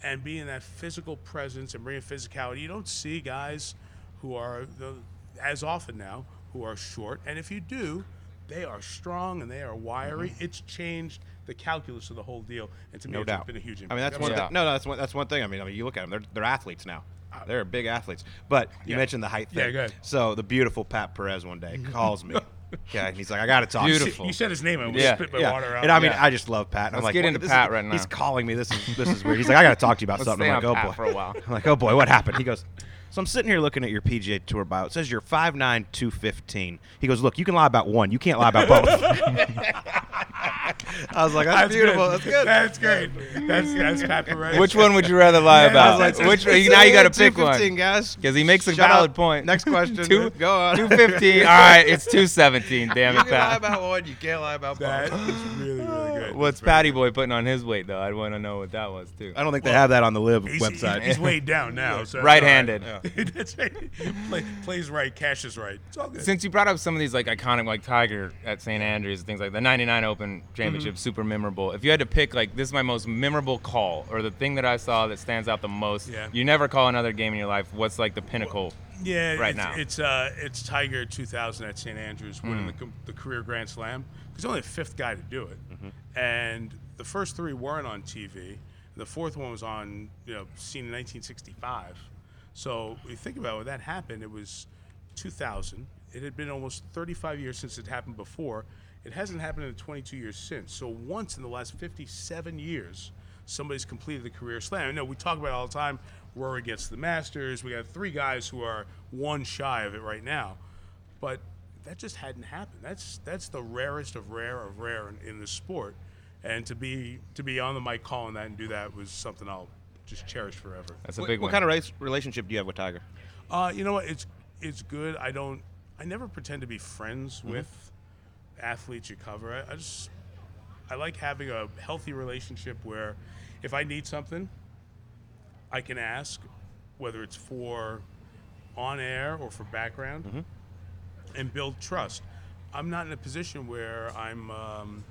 and being that physical presence and bringing physicality. You don't see guys who are the, as often now who are short, and if you do, they are strong and they are wiry. It's changed the calculus of the whole deal, and to me, Mm-hmm. No it's doubt. been a huge. Impact. I mean, that's one. Yeah. Thing. No, no, that's one. That's one thing. I mean, I mean, you look at them; they're they're athletes now. They're big athletes. But you Yeah. mentioned the height thing. Yeah, go ahead. So the beautiful Pat Perez one day calls me. Okay, and he's like, "I got to talk." to you." Beautiful. You said his name, I almost Yeah. spit my yeah. water out. And I mean, Yeah. I just love Pat. And I'm Let's like, get "What- into this Pat is- right now." He's calling me. This is this is weird. He's like, I got to talk to you about Let's something. stay I'm like, on oh Pat boy. for a while. I'm like, oh boy, what happened? He goes, so I'm sitting here looking at your PGA Tour bio. It says you're 5'9", 215. He goes, look, you can lie about one. You can't lie about both. I was like, that's, That's beautiful. Good. That's good. That's great. That's that's Pat Perez. Which one would you rather lie about? that's- Which It's now you got to pick one 215, guys. because he makes a Shut valid up. point. Next question. Two, Go on. Two fifteen. All right, it's two seventeen. Damn You it, can lie about one. You can't lie about That both. is really really good. What's That's very Patty Boy putting on his weight though? I'd want to know what that was too. I don't think they have that on the LIV He's, website. he's, he's way down now. So Right-handed. That's right. Play, plays right, cash is right. It's all good. Since you brought up some of these like iconic like Tiger at St Andrews and things like the 99 Open Championship, super memorable. If you had to pick like this is my most memorable call or the thing that I saw that stands out the most, Yeah. you never call another game in your life. What's like the pinnacle? yeah, right it's, now. it's uh, it's Tiger 2000 at St Andrews winning Hmm. the, the career Grand Slam. He's only the fifth guy to do it, Mm-hmm. and the first three weren't on TV. The fourth one was on, you know, seen in 1965. So you think about when that happened, it was 2000. It had been almost 35 years since it happened before. It hasn't happened in the 22 years since. So once in the last 57 years, somebody's completed the career slam. I know we talk about it all the time. Rory gets the Masters. We got three guys who are one shy of it right now, but that just hadn't happened. That's that's the rarest of rare of rare in, in the sport, and to be to be on the mic calling that and do that was something I'll just cherish forever. That's a What, big what one. kind of race, relationship do you have with Tiger? Uh, you know what? It's it's good. I don't. I never pretend to be friends Mm-hmm. with athletes you cover. I, I just I like having a healthy relationship where if I need something, I can ask, whether it's for on air or for background, Mm-hmm. and build trust. I'm not in a position where I'm. Um,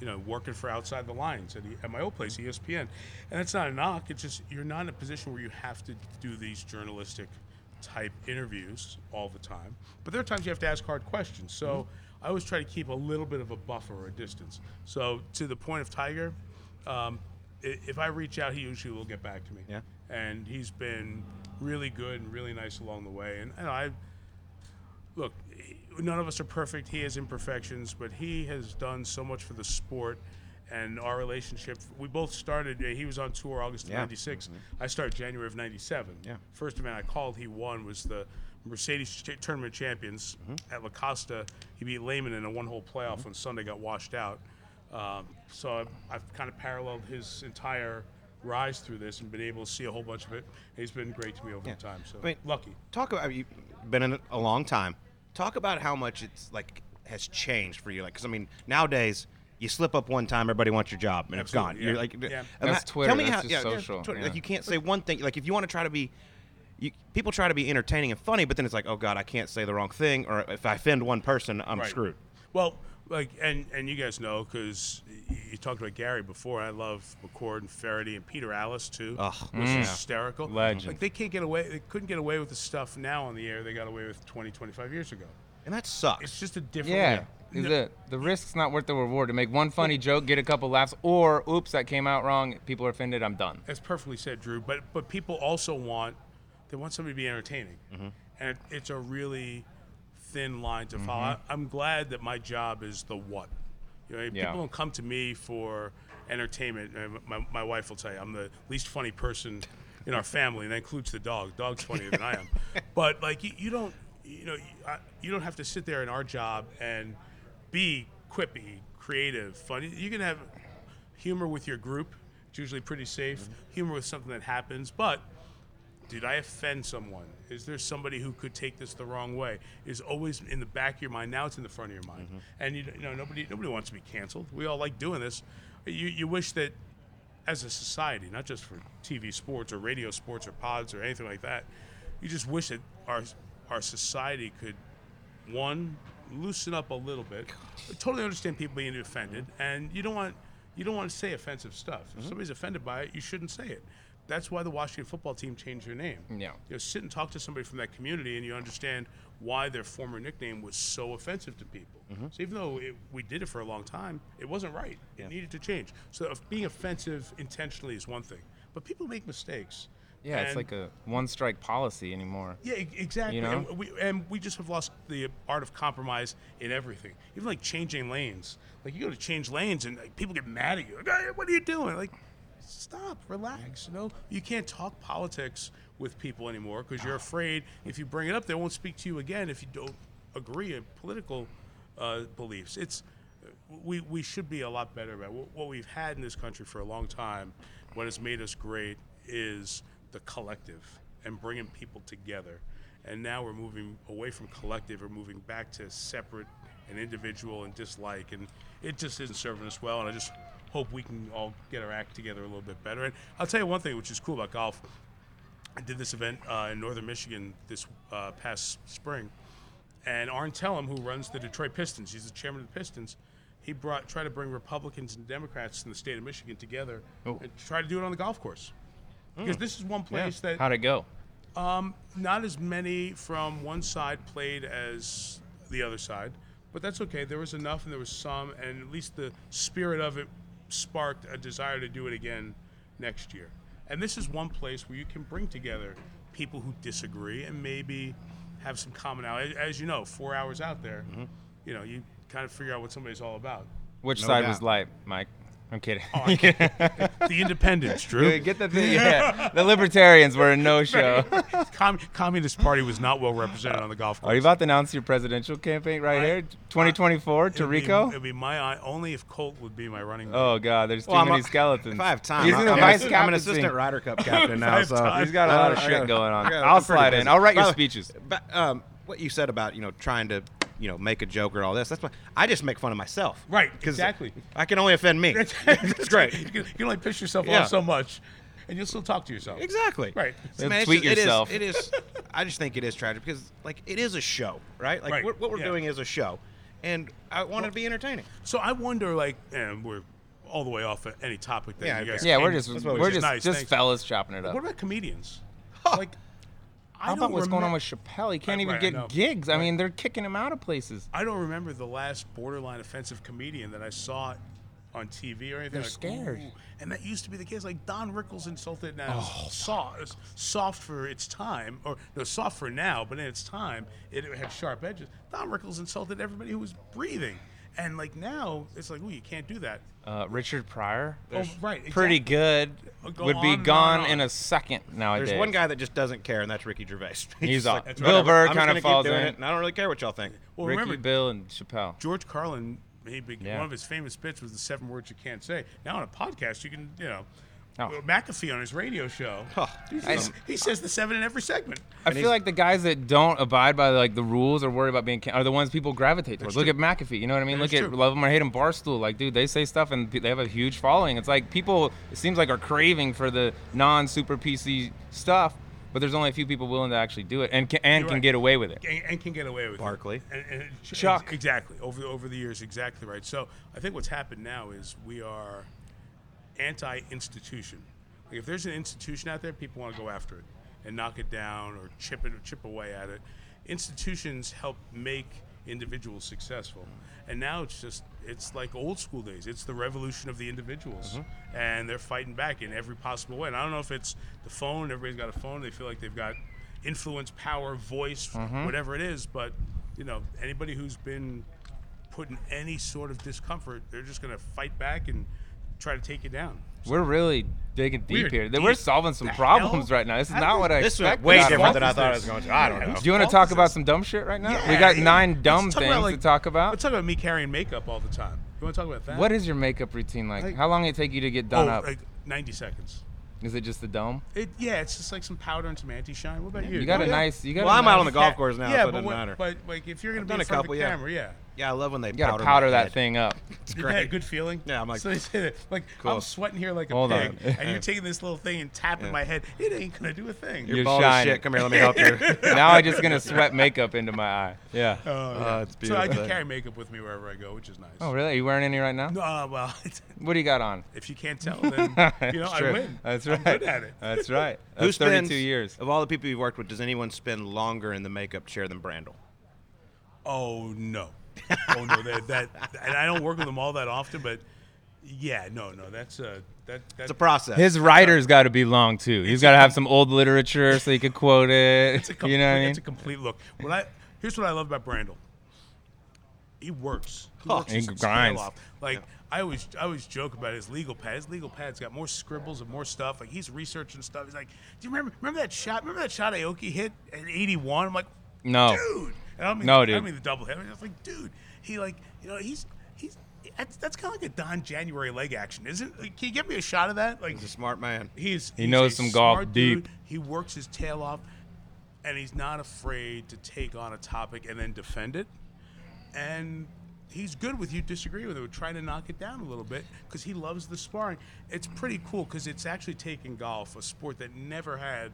you know, working for outside the lines at, at my old place, ESPN, and that's not a knock. It's just you're not in a position where you have to do these journalistic type interviews all the time. But there are times you have to ask hard questions. So I always try to keep a little bit of a buffer or a distance. So to the point of Tiger, um, if I reach out, he usually will get back to me. Yeah. And he's been really good and really nice along the way. And, and I look, none of us are perfect. He has imperfections, but he has done so much for the sport and our relationship. We both started. uh, He was on tour August of Yeah. '96. I started January of '97. Yeah. First event I called, he won was the Mercedes Ch- Tournament Champions at La Costa. He beat Lehman in a one-hole playoff when Sunday got washed out. Um, so I've, I've kind of paralleled his entire rise through this and been able to see a whole bunch of it. He's been great to me over Yeah. the time. So I mean, lucky. Talk about you've been in it a long time. Talk about how much it's like has changed for you. Like, because I mean, nowadays you slip up one time, everybody wants your job, and it's gone. Absolutely, You're yeah. like, Yeah. That's Twitter, Tell me that's how, just yeah, yeah, social, Twitter. yeah. Like, you can't say one thing. Like, if you want to try to be. You, people try to be entertaining and funny, but then it's like, oh god, I can't say the wrong thing, or if I offend one person, I'm Right. screwed. Well, like, and and you guys know because you talked about Gary before. I love McCord and Feherty and Peter Alliss too. Ugh. was Mm. hysterical. Legend. Like they can't get away. They couldn't get away with the stuff now on the air. They got away with 20, 25 years ago. And that sucks. It's just a different. Yeah. No- The, the risk's not worth the reward. To make one funny joke, get a couple laughs, or oops, that came out wrong. People are offended. I'm done. That's perfectly said, Drew. But but people also want they want somebody to be entertaining, and it's a really thin line to follow. Mm-hmm. I, I'm glad that my job is the what. You know, Yeah. people don't come to me for entertainment. My, my wife will tell you I'm the least funny person in our family, and that includes the dog. Dog's funnier than I am. But like you, you don't, you know, you, I, you don't have to sit there in our job and be quippy, creative, funny. You can have humor with your group. It's usually pretty safe. Mm-hmm. Humor with something that happens, but did I offend someone? Is there somebody who could take this the wrong way? Is always in the back of your mind. Now it's in the front of your mind, mm-hmm. and you, you know nobody nobody wants to be canceled. We all like doing this. You you wish that as a society, not just for TV sports or radio sports or pods or anything like that, you just wish that our our society could one loosen up a little bit. I totally understand people being offended, mm-hmm. and you don't want you don't want to say offensive stuff. If mm-hmm. somebody's offended by it, you shouldn't say it. That's why the Washington football team changed their name. Yeah. You know, sit and talk to somebody from that community, and you understand why their former nickname was so offensive to people. Mm-hmm. So even though it, we did it for a long time, it wasn't right. It needed to change. So being offensive intentionally is one thing, but people make mistakes. Yeah, it's like a one strike policy anymore. yeah, exactly. You know? and, we, and we just have lost the art of compromise in everything. Even like changing lanes. Like you go to change lanes and like, people get mad at you. Like, "Hey, what are you doing? Like, stop, relax. You know, you can't talk politics with people anymore because you're afraid if you bring it up, they won't speak to you again if you don't agree in political uh, beliefs. It's we, we should be a lot better about what, what we've had in this country for a long time. What has made us great is the collective and bringing people together. And now we're moving away from collective. We're moving back to separate and individual and dislike. And it just isn't serving us well. And I just hope we can all get our act together a little bit better. And I'll tell you one thing, which is cool about golf. I did this event uh, in northern Michigan this uh, past spring, and Arn Tellem, who runs the Detroit Pistons, he's the chairman of the Pistons. He brought tried to bring Republicans and Democrats in the state of Michigan together Oh. and try to do it on the golf course. Because this is one place that How'd it go? um, not as many from one side played as the other side, but that's okay. There was enough, and there was some, and at least the spirit of it sparked a desire to do it again next year. And this is one place where you can bring together people who disagree and maybe have some commonality. As you know, four hours out there, mm-hmm. you know, you kind of figure out what somebody's all about. Which No side doubt. was light, Mike? I'm kidding. Oh, the Independents, Drew. Get the thing. Yeah. The Libertarians were a no-show. Com- Communist Party was not well represented on the golf course. Are you about to announce your presidential campaign right I- here? 2024, It'd Tirico? It'd be my eye only if Colt would be my running. Oh God, there's too Well, I'm many a- skeletons. If I have time, He's I'm, the I'm vice an- I'm an assistant Ryder Cup captain now, so times. He's got a lot of shit going on. I got- I'll I'm slide in. I'll write your By the- speeches. But um, what you said about you know trying to you know make a joke or all this, that's why I just make fun of myself. Right. exactly. I can only offend me. That's great. You can, you can only piss yourself Yeah. off so much, and you'll still talk to yourself. Exactly. Right. I mean, it's Tweet just- it is- yourself. It is, I just think it is tragic because like it is a show, right? Like Right, what, what we're yeah. doing is a show, and I want it to be entertaining. So I wonder, like, and we're all the way off at any topic that Yeah, you guys. Yeah, we're just we we're just Nice, just thanks. fellas chopping it up. What about comedians? Like, I How don't about what's going on with Chappelle? He can't Right, even right, I get know. gigs. I Right. mean, they're kicking him out of places. I don't remember the last borderline offensive comedian that I saw on TV or anything. They're like, scared. "Ooh." And that used to be the case. Like Don Rickles insulted now Oh, soft, soft for its time, or no, soft for now, but in its time it had sharp edges. Don Rickles insulted everybody who was breathing, and like now it's like, oh, you can't do that. Uh, Richard Pryor, Oh, right, pretty good, Uh, go would on be and gone on and in a second nowadays. There's one guy that just doesn't care, and that's Ricky Gervais. He's just off. like, Bill whatever, Burr kinda keep falls doing in. it, and I don't really care what y'all think. Well, Ricky, remember, Bill, and Chappelle. George Carlin, he be- Yeah. one of his famous bits was the seven words you can't say. Now on a podcast, you can, you know, Oh. McAfee on his radio show, Oh, he, says, he says the seven in every segment. I feel like the guys that don't abide by like the rules or worry about being can- are the ones people gravitate towards. Look at McAfee, you know what I mean? That Look is at true. love him or hate him, Barstool. Like, dude, they say stuff and they have a huge following. It's like people, it seems like, are craving for the non-super PC stuff, but there's only a few people willing to actually do it and can, and You're can right. get away with it. and, and can get away with it. Barkley. And, and Chuck. exactly over over the years, exactly right. So I think what's happened now is we are anti-institution. Like if there's an institution out there, people want to go after it and knock it down or chip it chip away at it. Institutions help make individuals successful, and now it's just it's like old school days. It's the revolution of the individuals, mm-hmm. and they're fighting back in every possible way. And I don't know if it's the phone. Everybody's got a phone. They feel like they've got influence, power, voice, mm-hmm. whatever it is. But you know, anybody who's been put in any sort of discomfort, they're just going to fight back and try to take you down. We're really digging deep We're here. deep. We're solving some The problems hell? right now. This is How not what I This expected. way out different than I thought I was going to. I don't know. Do you want to talk about some dumb shit right now? we got Yeah, nine let's dumb things about, like- to talk about. Let's talk about me carrying makeup all the time. You want to talk about that? What is your makeup routine like? Like- How long it take you to get Oh, done up? like 90 seconds. Is it just the dome? It, yeah, it's just like some powder and some anti-shine. What about you? You got Oh, a yeah. nice. You got. Well, a I'm out on the golf course now, yeah, so it doesn't what- matter. But like, if you're gonna I've be in done a front couple, of the camera, yeah. Yeah, I love when they You gotta powder, powder my that head. thing up. It's great. Yeah, great. good feeling. Yeah, I'm like- so they say that, like Cool. I'm sweating here like a Hold pig, on. and you're taking this little thing and tapping Yeah. my head. It ain't gonna do a thing. You're You're bald as shining. shit. Come here, let me help you. now I'm just gonna sweat makeup into my eye. Yeah. Oh, yeah. it's So I do beautiful. carry makeup with me wherever I go, which is nice. Oh really? Are you wearing any right now? No, uh, well, What do you got on? if you can't tell, then you know It's I true. win. That's right. I'm right. good at it. That's right. Who That's 32 spends, years. Of all the people you've worked with, does anyone spend longer in the makeup chair than Brandel? Oh no, oh no, that, that and I don't work with them all that often, but yeah, no, no, that's a that It's that's a process. His writer's got to be long too. He's got to have some old literature so he could quote it. It's a complete, you know what I mean? It's a complete look. What I here's what I love about Brandel. He works. He Oh, works he grinds. off. Like I always, I always joke about his legal pad. His legal pad's got more scribbles and more stuff. Like he's researching stuff. He's like, "Do you remember? Remember that shot? Remember that shot Aoki hit at 81?" I'm like, No. dude. And I don't mean, No, I dude. don't mean the double hit. I was like, dude. He like, you know, he's he's. That's, that's kind of like a Don January leg action, isn't? Like, can you give me a shot of that? Like, He's a smart man. He's He he's knows a some golf smart deep. dude. He works his tail off, and he's not afraid to take on a topic and then defend it. And he's good with you disagree with it, trying to knock it down a little bit because he loves the sparring. It's pretty cool because it's actually taken golf, a sport that never had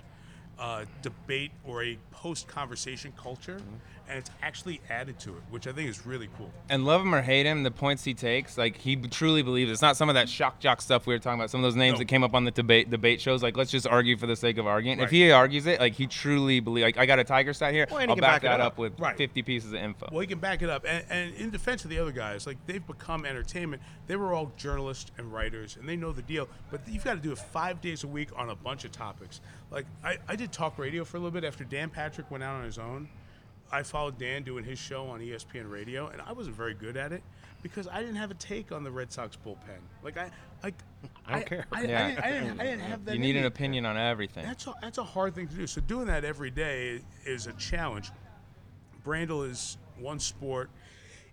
uh, debate or a post conversation culture, and it's actually added to it, which I think is really cool. and love him or hate him, the points he takes, like he truly believes. It's not some of that shock jock stuff we were talking about. Some of those names No. that came up on the debate debate shows. Like let's just argue for the sake of arguing. If he argues it, like he truly believes. Like I got a tiger stat here. Well, I'll can back, back that up. up, with Right. 50 pieces of info. Well, he can back it up. And, and in defense of the other guys, like they've become entertainment. They were all journalists and writers, and they know the deal. But you've got to do it five days a week on a bunch of topics. Like I, I did talk radio for a little bit after Dan Patrick went out on his own. I followed Dan doing his show on ESPN Radio, and I wasn't very good at it because I didn't have a take on the Red Sox bullpen. Like I, like I don't care. I, I, Yeah. didn't, I, didn't, I didn't have that. You need an me. opinion on everything. That's a, that's a hard thing to do. So doing that every day is a challenge. Brandel is one sport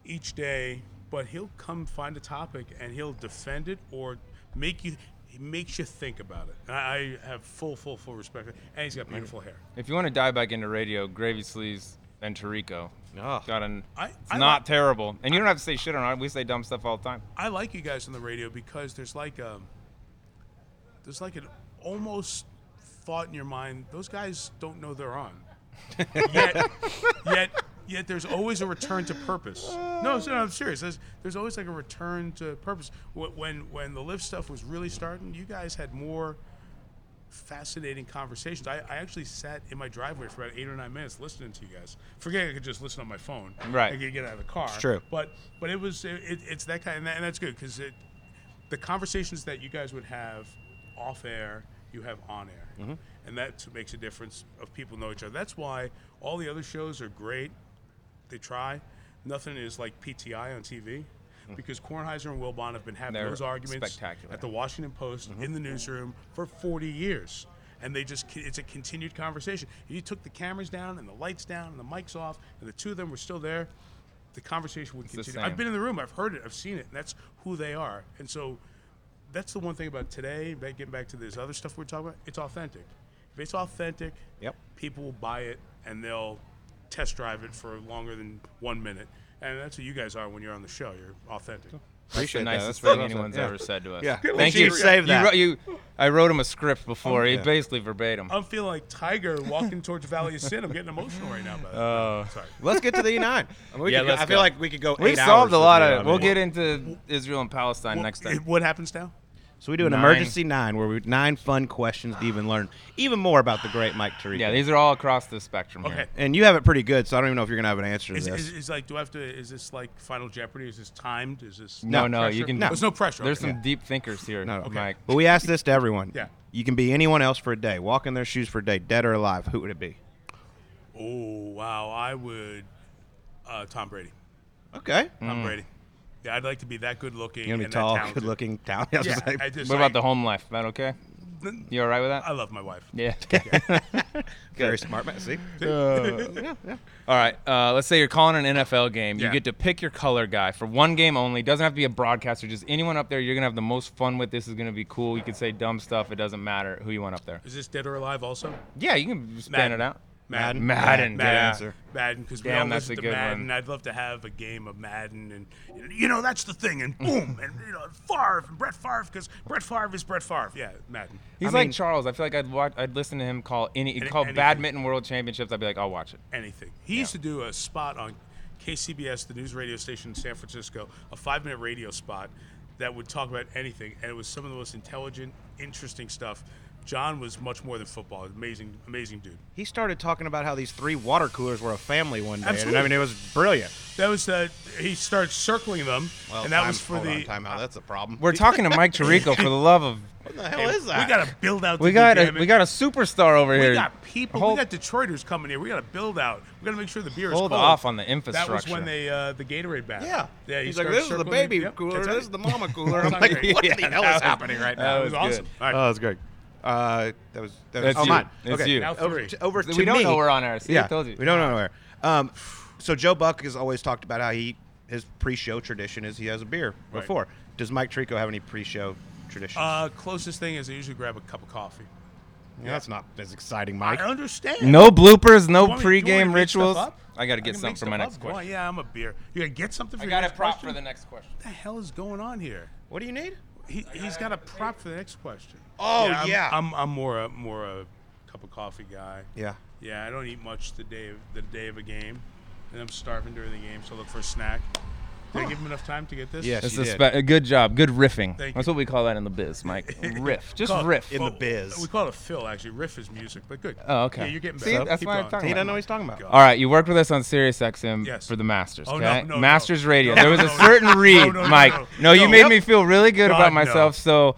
each day, but he'll come find a topic and he'll defend it or make you. He makes you think about it. And I I have full, full, full respect. And he's got beautiful hair. If you want to dive back into radio, Gravy Sleeves and Tirico Oh. Ah. got an. I- it's I not like- terrible, and you don't have to say shit on it. We say dumb stuff all the time. I like you guys on the radio because there's like a there's like an almost thought in your mind. Those guys don't know they're on. yet, yet, yet, there's always a return to purpose. No, so I'm serious. There's, there's always like a return to purpose. When when the lift stuff was really starting, you guys had more fascinating conversations. I, I actually sat in my driveway for about eight or nine minutes listening to you guys. Forget I could just listen on my phone. Right. I could get out of the car. It's true. But but it was it, it- it's that kind and, that, and that's good because it the conversations that you guys would have off air, you have on air, mm-hmm. and that makes a difference of people know each other. That's why all the other shows are great. They try. Nothing is like PTI on TV. Mm. Because Kornheiser and Wilbon have been having They're those arguments spectacular. at the Washington Post mm-hmm. in the newsroom for 40 years. And they just, it's a continued conversation. If you took the cameras down and the lights down and the mics off, and the two of them were still there, the conversation would the continue. I've been in the room, I've heard it, I've seen it, and that's who they are. And so that's the one thing about today, getting back to this other stuff we're talking about, it's authentic. If it's authentic, Yep. people will buy it and they'll test drive it for longer than one minute. And that's what you guys are when you're on the show. You're authentic. Appreciate the nicest That's thing awesome. anyone's Yeah. ever said to us. Yeah. Good. Thank you. should save You that. wrote- you- I wrote him a script before. he yeah. basically verbatim. I'm feeling like Tiger walking towards Valley of Sin. I'm getting emotional right now. But Oh. sorry. Let's get to the E9. I, mean, we Yeah, could I feel like we could go. We've eight solved hours a lot with of. you. We'll I mean, get into Israel and Palestine Well, next time. What happens now? So we do an Nine. emergency nine where we nine fun questions to even learn even more about the great Mike Tirico. Yeah, these are all across the spectrum Okay. here. and you have it pretty good, so I don't even know if you're gonna have an answer to Is, this. is, is like, do I have to? Is this like Final Jeopardy? Is this timed? Is this No, No no, you pressure? can. There's no pressure. There's okay. some deep thinkers here, No, no. Mike. but we ask this to everyone. Yeah. You can be anyone else for a day. Walk in their shoes for a day, dead or alive. Who would it be? Oh wow, I would. Uh, Tom Brady. Okay. Tom Brady. Yeah, I'd like to be that good looking. You're gonna be and that tall, talented. good looking, talented. Yeah, I just. What like, about the home life? That okay? You all right with that? I love my wife. Yeah. Very smart man. See? Uh, yeah, yeah. All right. Uh, let's say you're calling an NFL game. You Yeah. get to pick your color guy for one game only. Doesn't have to be a broadcaster. Just anyone up there you're gonna have the most fun with. This is gonna be cool. You can say dumb stuff. It doesn't matter who you want up there. Is this dead or alive? Also, Yeah, you can span Madden. it out. Madden. Madden. Good yeah. answer. Madden, because we Damn, all that's listen a to good Madden. one. I'd love to have a game of Madden, and you know that's the thing, and boom, and you know Favre and Brett Favre, because Brett Favre is Brett Favre. Yeah, Madden. He's I like mean- Charles. I feel like I'd watch. I'd listen to him call any. He'd Any- call anything. badminton world championships. I'd be like, I'll watch it. anything. He used to do a spot on KCBS, the news radio station in San Francisco, a five minute radio spot that would talk about anything. And it was some of the most intelligent, interesting stuff. John was much more than football. Amazing, amazing dude. He started talking about how these three water coolers were a family one day. And I mean, it was brilliant. That was uh, he started circling them, and that time- was for hold the. on, time out. That's a problem. We're talking to Mike Tirico for the love of. what the hell Hey, is that? We got to build out. We the got a, we got a superstar over We here. We got people. Hold- we got Detroiters coming here. We got to build out. We got to make sure the beer is Hold off on the infrastructure. That infrastructure. was when they uh, the Gatorade ban. Yeah. Yeah. he He's like, this is the baby Yep, cooler. that's This is the mama cooler. I'm like, what Yeah, the hell is happening right now? That was awesome. All right. Oh, that's great. Uh, that was that was That's oh, you. mine. It's okay. you. Now Over three. to, over to we don't me. know we're on air. See, yeah, I told you. we don't know where. Um, so Joe Buck has always talked about how he his pre-show tradition is he has a beer Right. before. Does Mike Tirico have any pre-show tradition? Uh, closest thing is I usually grab a cup of coffee. yeah, that's not as exciting, Mike. I understand. No bloopers, no You want me- you want me to pregame make rituals. up? I got to get can something make for my stuff next up. Go on, question. Yeah, I'm a beer. You gotta get something for I your got a next prop question? for the next question. What the hell is going on here? What do you need? He, he's got a prop for the next question. Oh, I'm- yeah. I'm, I'm more a more a cup of coffee guy. Yeah. Yeah, I don't eat much the day of the day of a game, and I'm starving during the game, so I look for a snack. Did I give him enough time to get this? Yes. That's you a, did. spe- a good job. Good riffing. Thank That's you. what we call that in the biz, Mike. riff. Just Call it- riff. In the biz. We call it a fill, actually. Riff is music, but good. Oh, okay. Yeah, you're getting See, that's Keep why I'm going. talking He about doesn't know what he's talking about. Go. All right, you worked with us on Sirius XM Yes. for the Masters, Oh, no, okay? no, no. Masters Radio. No, There was a no, no. certain read, No, no, no, Mike. no. No, you made Yep. me feel really good God, about no. myself. So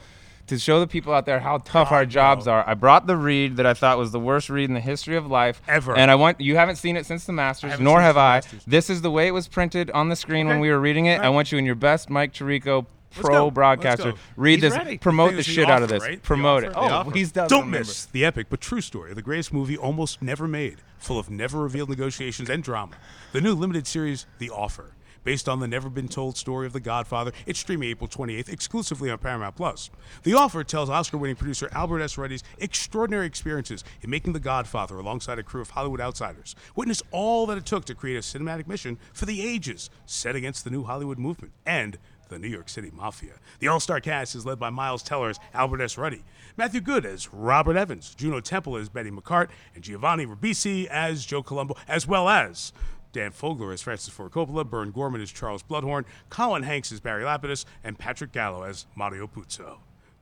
to show the people out there how tough oh, our jobs no. are. I brought the read that I thought was the worst read in the history of life Ever. And I want you haven't seen it since the Masters, nor have I. Masters. This is the way it was printed on the screen when we were reading it. I want you in your best Mike Tirico Let's pro go. Let's broadcaster. go. Read He's this. ready. Promote thing the is the shit out of this. right? Promote it. offer? The Oh, offer. he's does Don't remember. miss the epic but true story of the greatest movie almost never made, full of never revealed negotiations and drama. The new limited series, The Offer, based on the never been told story of The Godfather. It's streaming April 28th exclusively on Paramount Plus. The Offer tells Oscar-winning producer Albert S. Ruddy's extraordinary experiences in making The Godfather alongside a crew of Hollywood outsiders. Witness all that it took to create a cinematic mission for the ages, set against the new Hollywood movement and the New York City Mafia. The all star cast is led by Miles Teller as Albert S. Ruddy, Matthew Goode as Robert Evans, Juno Temple as Bettye McCartt, and Giovanni Ribisi as Joe Colombo, as well as Dan Fogler as Francis Ford Coppola, Burn Gorman as Charles Bluhdorn, Colin Hanks as Barry Lapidus, and Patrick Gallo as Mario Puzo.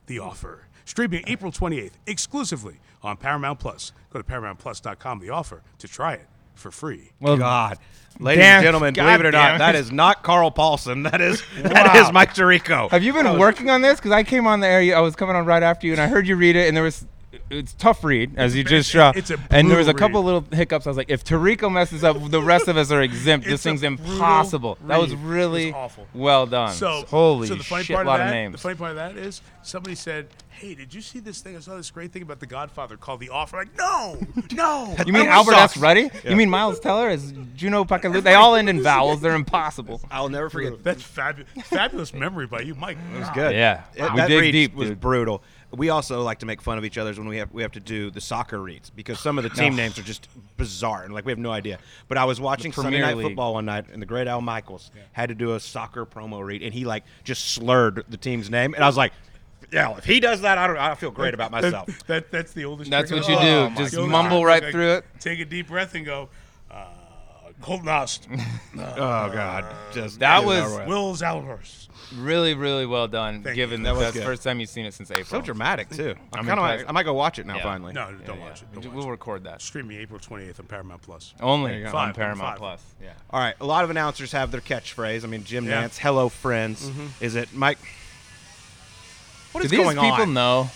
The Offer. Streaming April 28th exclusively on Paramount Plus. Go to ParamountPlus.com, The Offer, to try it for free. Well, God. Ladies damn- and gentlemen, God believe it or not, that it. is not Carl Paulson. That is that Wow. is Mike Tirico. Have you been working on this? Because I came on the air. I was coming on right after you, and I heard you read it, and there was. It's tough read, as you just it's- shot. it's a and there was a brutal couple little hiccups. I was like, if Tirico messes up, the rest of us are exempt. this It's a thing's brutal impossible. That was read. It was really awful. well done. So holy so the funny shit, part lot of of names. The funny part of that is somebody said, "Hey, did you see this thing? I saw this great thing about The Godfather called The Offer." Like, no, no. you mean That Albert sucks. S. Ruddy? You mean Miles Teller Is Juno Pacalu? They all end in vowels. They're impossible. I'll never forget. That's fabulous. Fabulous memory by you, Mike. It was good. Yeah. It- We that dig read deep, was dude. brutal. We also like to make fun of each other's when we have we have to do the soccer reads because some of the team names are just bizarre and like we have no idea. But I was watching Sunday Premier Night League. Football one night and the great Al Michaels had to do a soccer promo read and he like just slurred the team's name and I was like, yeah, if he does that, I don't. I feel great about myself. That, that- that's the oldest. That's trick what you do. Oh, my Just God. mumble right Like, through it. Take a deep breath and go. Uh, Colt Knost, oh God, just That was- over with. Wills Alvarez. Really, really well done. Thank given you. that That was that's the good. first time you've seen it since April. so dramatic too. I I'm kind of. I might go watch it now Yeah. finally. No, don't yeah. watch it. Don't We'll watch it. record that. Streaming April 28th on Paramount Plus. Only you go. on Paramount five. Plus. Yeah. All right, a lot of announcers have their catchphrase. I mean, Jim Yeah. Mm-hmm. Nantz, "Hello, friends." Is it Mike? What Do is these people know?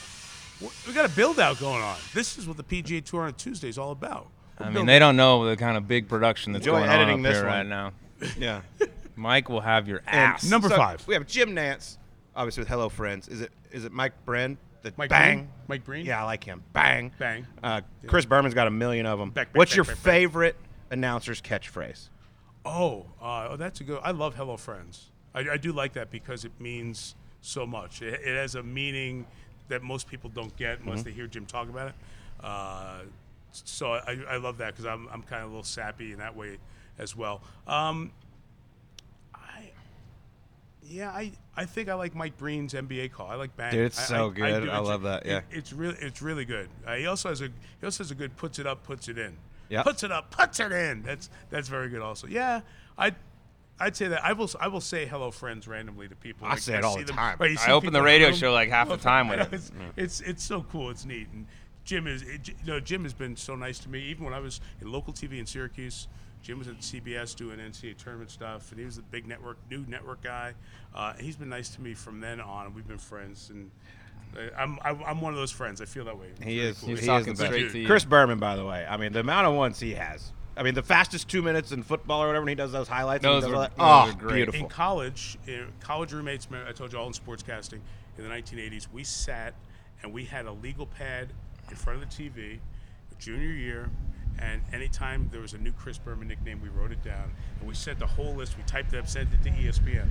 We got a build out going on. This is what the PGA Tour on Tuesday is all about. We're I mean, building- they don't know the kind of big production that's Enjoy going on up this here one. right now. Yeah. Mike will have your And ass. Number so five. We have Jim Nantz, obviously with "Hello, friends." Is it is it Mike Breen? The Mike bang. Breen? Mike Breen? Yeah, I like him. Bang. Bang. Uh, Chris Berman's got a million of them. Back, back, What's back, your back, back. favorite announcer's catchphrase? Oh, uh, oh, that's a good. I love Hello Friends. I, I do like that because it means so much. It, it has a meaning that most people don't get unless they hear Jim talk about it. Uh, so I, I love that because I'm, I'm kind of a little sappy in that way as well. Um, I, yeah, I, I think I like Mike Breen's NBA call. I like Bang. Dude, it's I- so I- good. do. I It's- love that, yeah. it- it's really it's really good. Uh, he also has a he also has a good puts it up, puts it in. Yeah, Puts it up, puts it in. That's that's very good. Also, yeah, I. I'd say that I will. I will say hello, friends, randomly to people. I say it all the time. right, I open the radio show like half the time with it. It's, it's it's so cool. It's neat. And Jim is, it, you know, Jim has been so nice to me. Even when I was in local TV in Syracuse, Jim was at CBS doing NCAA tournament stuff, and he was the big network, new network guy. Uh, he's been nice to me from then on. We've been friends, and I'm I'm, I'm one of those friends. I feel that way. He is. cool. He's he is talking the best. straight to you. Chris Berman, by the way. I mean, the amount of ones he has. I mean, the fastest two minutes in football or whatever, and he does those highlights. and Those are- all those oh, are great. beautiful. In college, in college roommates, I told you all in sportscasting in the 1980s, we sat and we had a legal pad in front of the TV, junior year, and anytime there was a new Chris Berman nickname, we wrote it down and we sent the whole list. We typed it up, sent it to ESPN.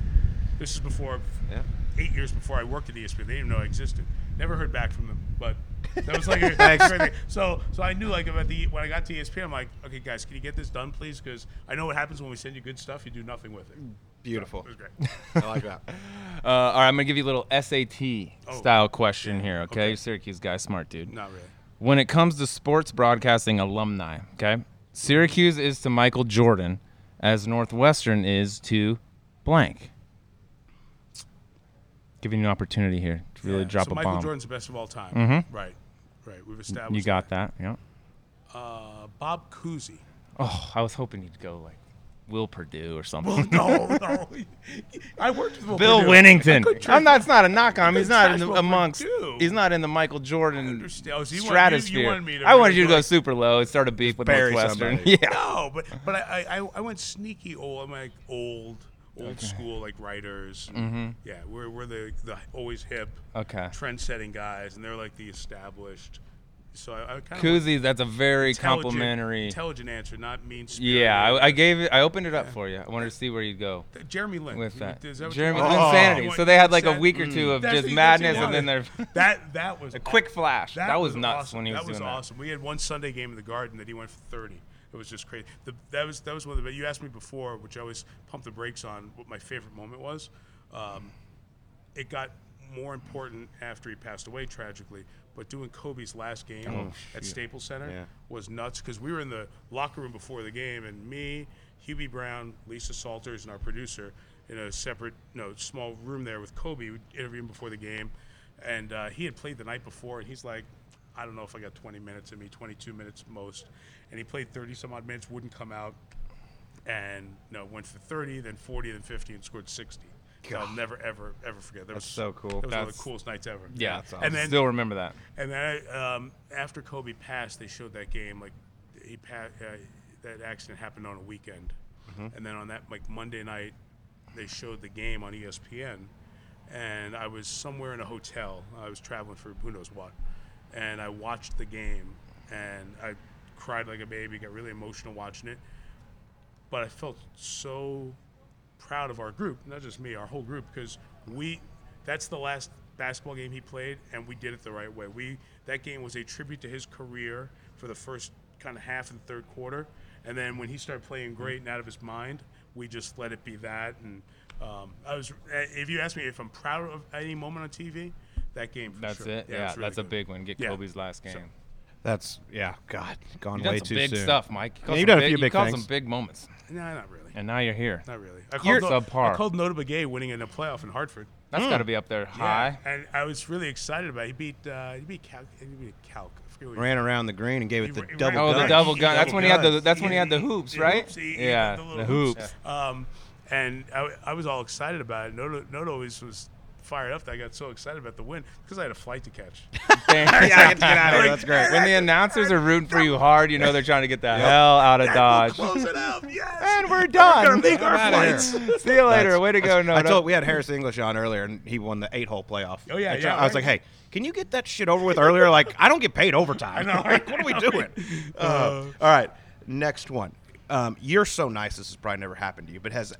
This is before Yeah. eight years before I worked at ESPN. They didn't even know I existed. Never heard back from them, but that was like a great thing. So, so I knew like about the when I got to ESPN, I'm like, okay, guys, can you get this done, please? Because I know what happens when we send you good stuff. You do nothing with it. Beautiful. It was great. I like that. Uh, all right, I'm gonna give you a little SAT Oh. style question here. Okay, Okay. Syracuse guy, smart dude. Not really. When it comes to sports broadcasting alumni, okay, Syracuse is to Michael Jordan as Northwestern is to blank. Giving you an opportunity here to really Yeah, drop so a Michael bomb. Jordan's the best of all time. Mm-hmm. Right. Right. We've established. You got that, yeah. Uh, Bob Cousy. Oh, I was hoping you'd go like Will Purdue or something. no, no. I worked with Will Bill Purdue. Winnington. I couldn't I'm not. It's not a knock on him. He's not in the, trash Will amongst. Purdue. He's not in the Michael Jordan understand. Oh, so you want- you- you stratosphere. wanted me to I wanted you to go- go super low and start a beef with bury Northwestern. somebody. Yeah. No, but but I, I I went sneaky old. I'm like old old school like writers. Mm-hmm. Yeah, we're we're the the always hip, Okay. trend setting guys, and they're like the established. So I, I kind of Koozies. That's a very complimentary. intelligent answer, not mean. Yeah, I, I gave it. I opened it up for you. I wanted to see where you'd go Jeremy Lin with that. Is that Jeremy you want? insanity. So they had like a week or two of That's just what madness, and then you they're that that was a quick flash. That, was, nuts awesome. when he was, that was doing awesome. We had one Sunday game in the Garden that he went for thirty. It was just crazy. The, that was that was one of the. You asked me before, which I always pump the brakes on. What my favorite moment was. Um, it got more important after he passed away tragically. But doing Kobe's last game at Staples Center Yeah. was nuts because we were in the locker room before the game, and me, Hubie Brown, Lisa Salters, and our producer in a separate, no, small room there with Kobe, we interviewed him before the game, and uh, he had played the night before, and he's like, I don't know if I got 20 minutes in me, 22 minutes most, and he played 30 some odd minutes, wouldn't come out, and no, went for 30, then 40, then 50, and scored 60. So I'll never, ever, ever forget. That That's was so cool. That was one of That's- the coolest nights ever. yeah. That's And then Still remember that. and then um, after Kobe passed, they showed that game like he pa- uh, that accident happened on a weekend, and then on that like Monday night, they showed the game on ESPN, and I was somewhere in a hotel. I was traveling for who knows what, and I watched the game, and I cried like a baby, got really emotional watching it, but I felt so proud of our group, not just me, our whole group, because we that's the last basketball game he played, and we did it the right way. We that game was a tribute to his career for the first kind of half and third quarter, and then when he started playing great and out of his mind, we just let it be that. And um, I was, if you ask me if I'm proud of any moment on TV, that game. For That's sure. it. it Yeah, really that's a big one. Get Yeah. Kobe's last game. So- That's yeah. God, gone You've done way some too big soon. stuff, Mike. You caused you've some done a few you big caused things. some big moments, No, not really. And now you're here. Not really. I You're called, No- subpar. I called Notah Begay winning in a playoff in Hartford. That's got to be up there high. Yeah, and I was really excited about it. He beat uh, he beat Cal. He beat Calc. I forget what he- Ran around the green and gave it the ra- he double ran- Oh, gun. the double gun. That's when he had the. That's when he had the hoops, right? hoops, he- he yeah, had the the little hoops. Um, and I, I was all excited about it. Notah, Notah always was fired up that I got so excited about the win because I had a flight to catch. yeah, I get to get out of here. That's great. When the announcers are rooting for you hard, you know they're trying to get the hell out of Dodge. Close it out, yes. And we're done. gonna make our flights. See you later. That's- Way to go, no. I Notah. told we had Harris English on earlier, and he won the eight-hole playoff. Oh, yeah, I, yeah, I was right. like, hey, can you get that shit over with earlier? Like, I don't get paid overtime. I know, like, what are we doing? Uh, all right, next one. Um, you're so nice. This has probably never happened to you, but has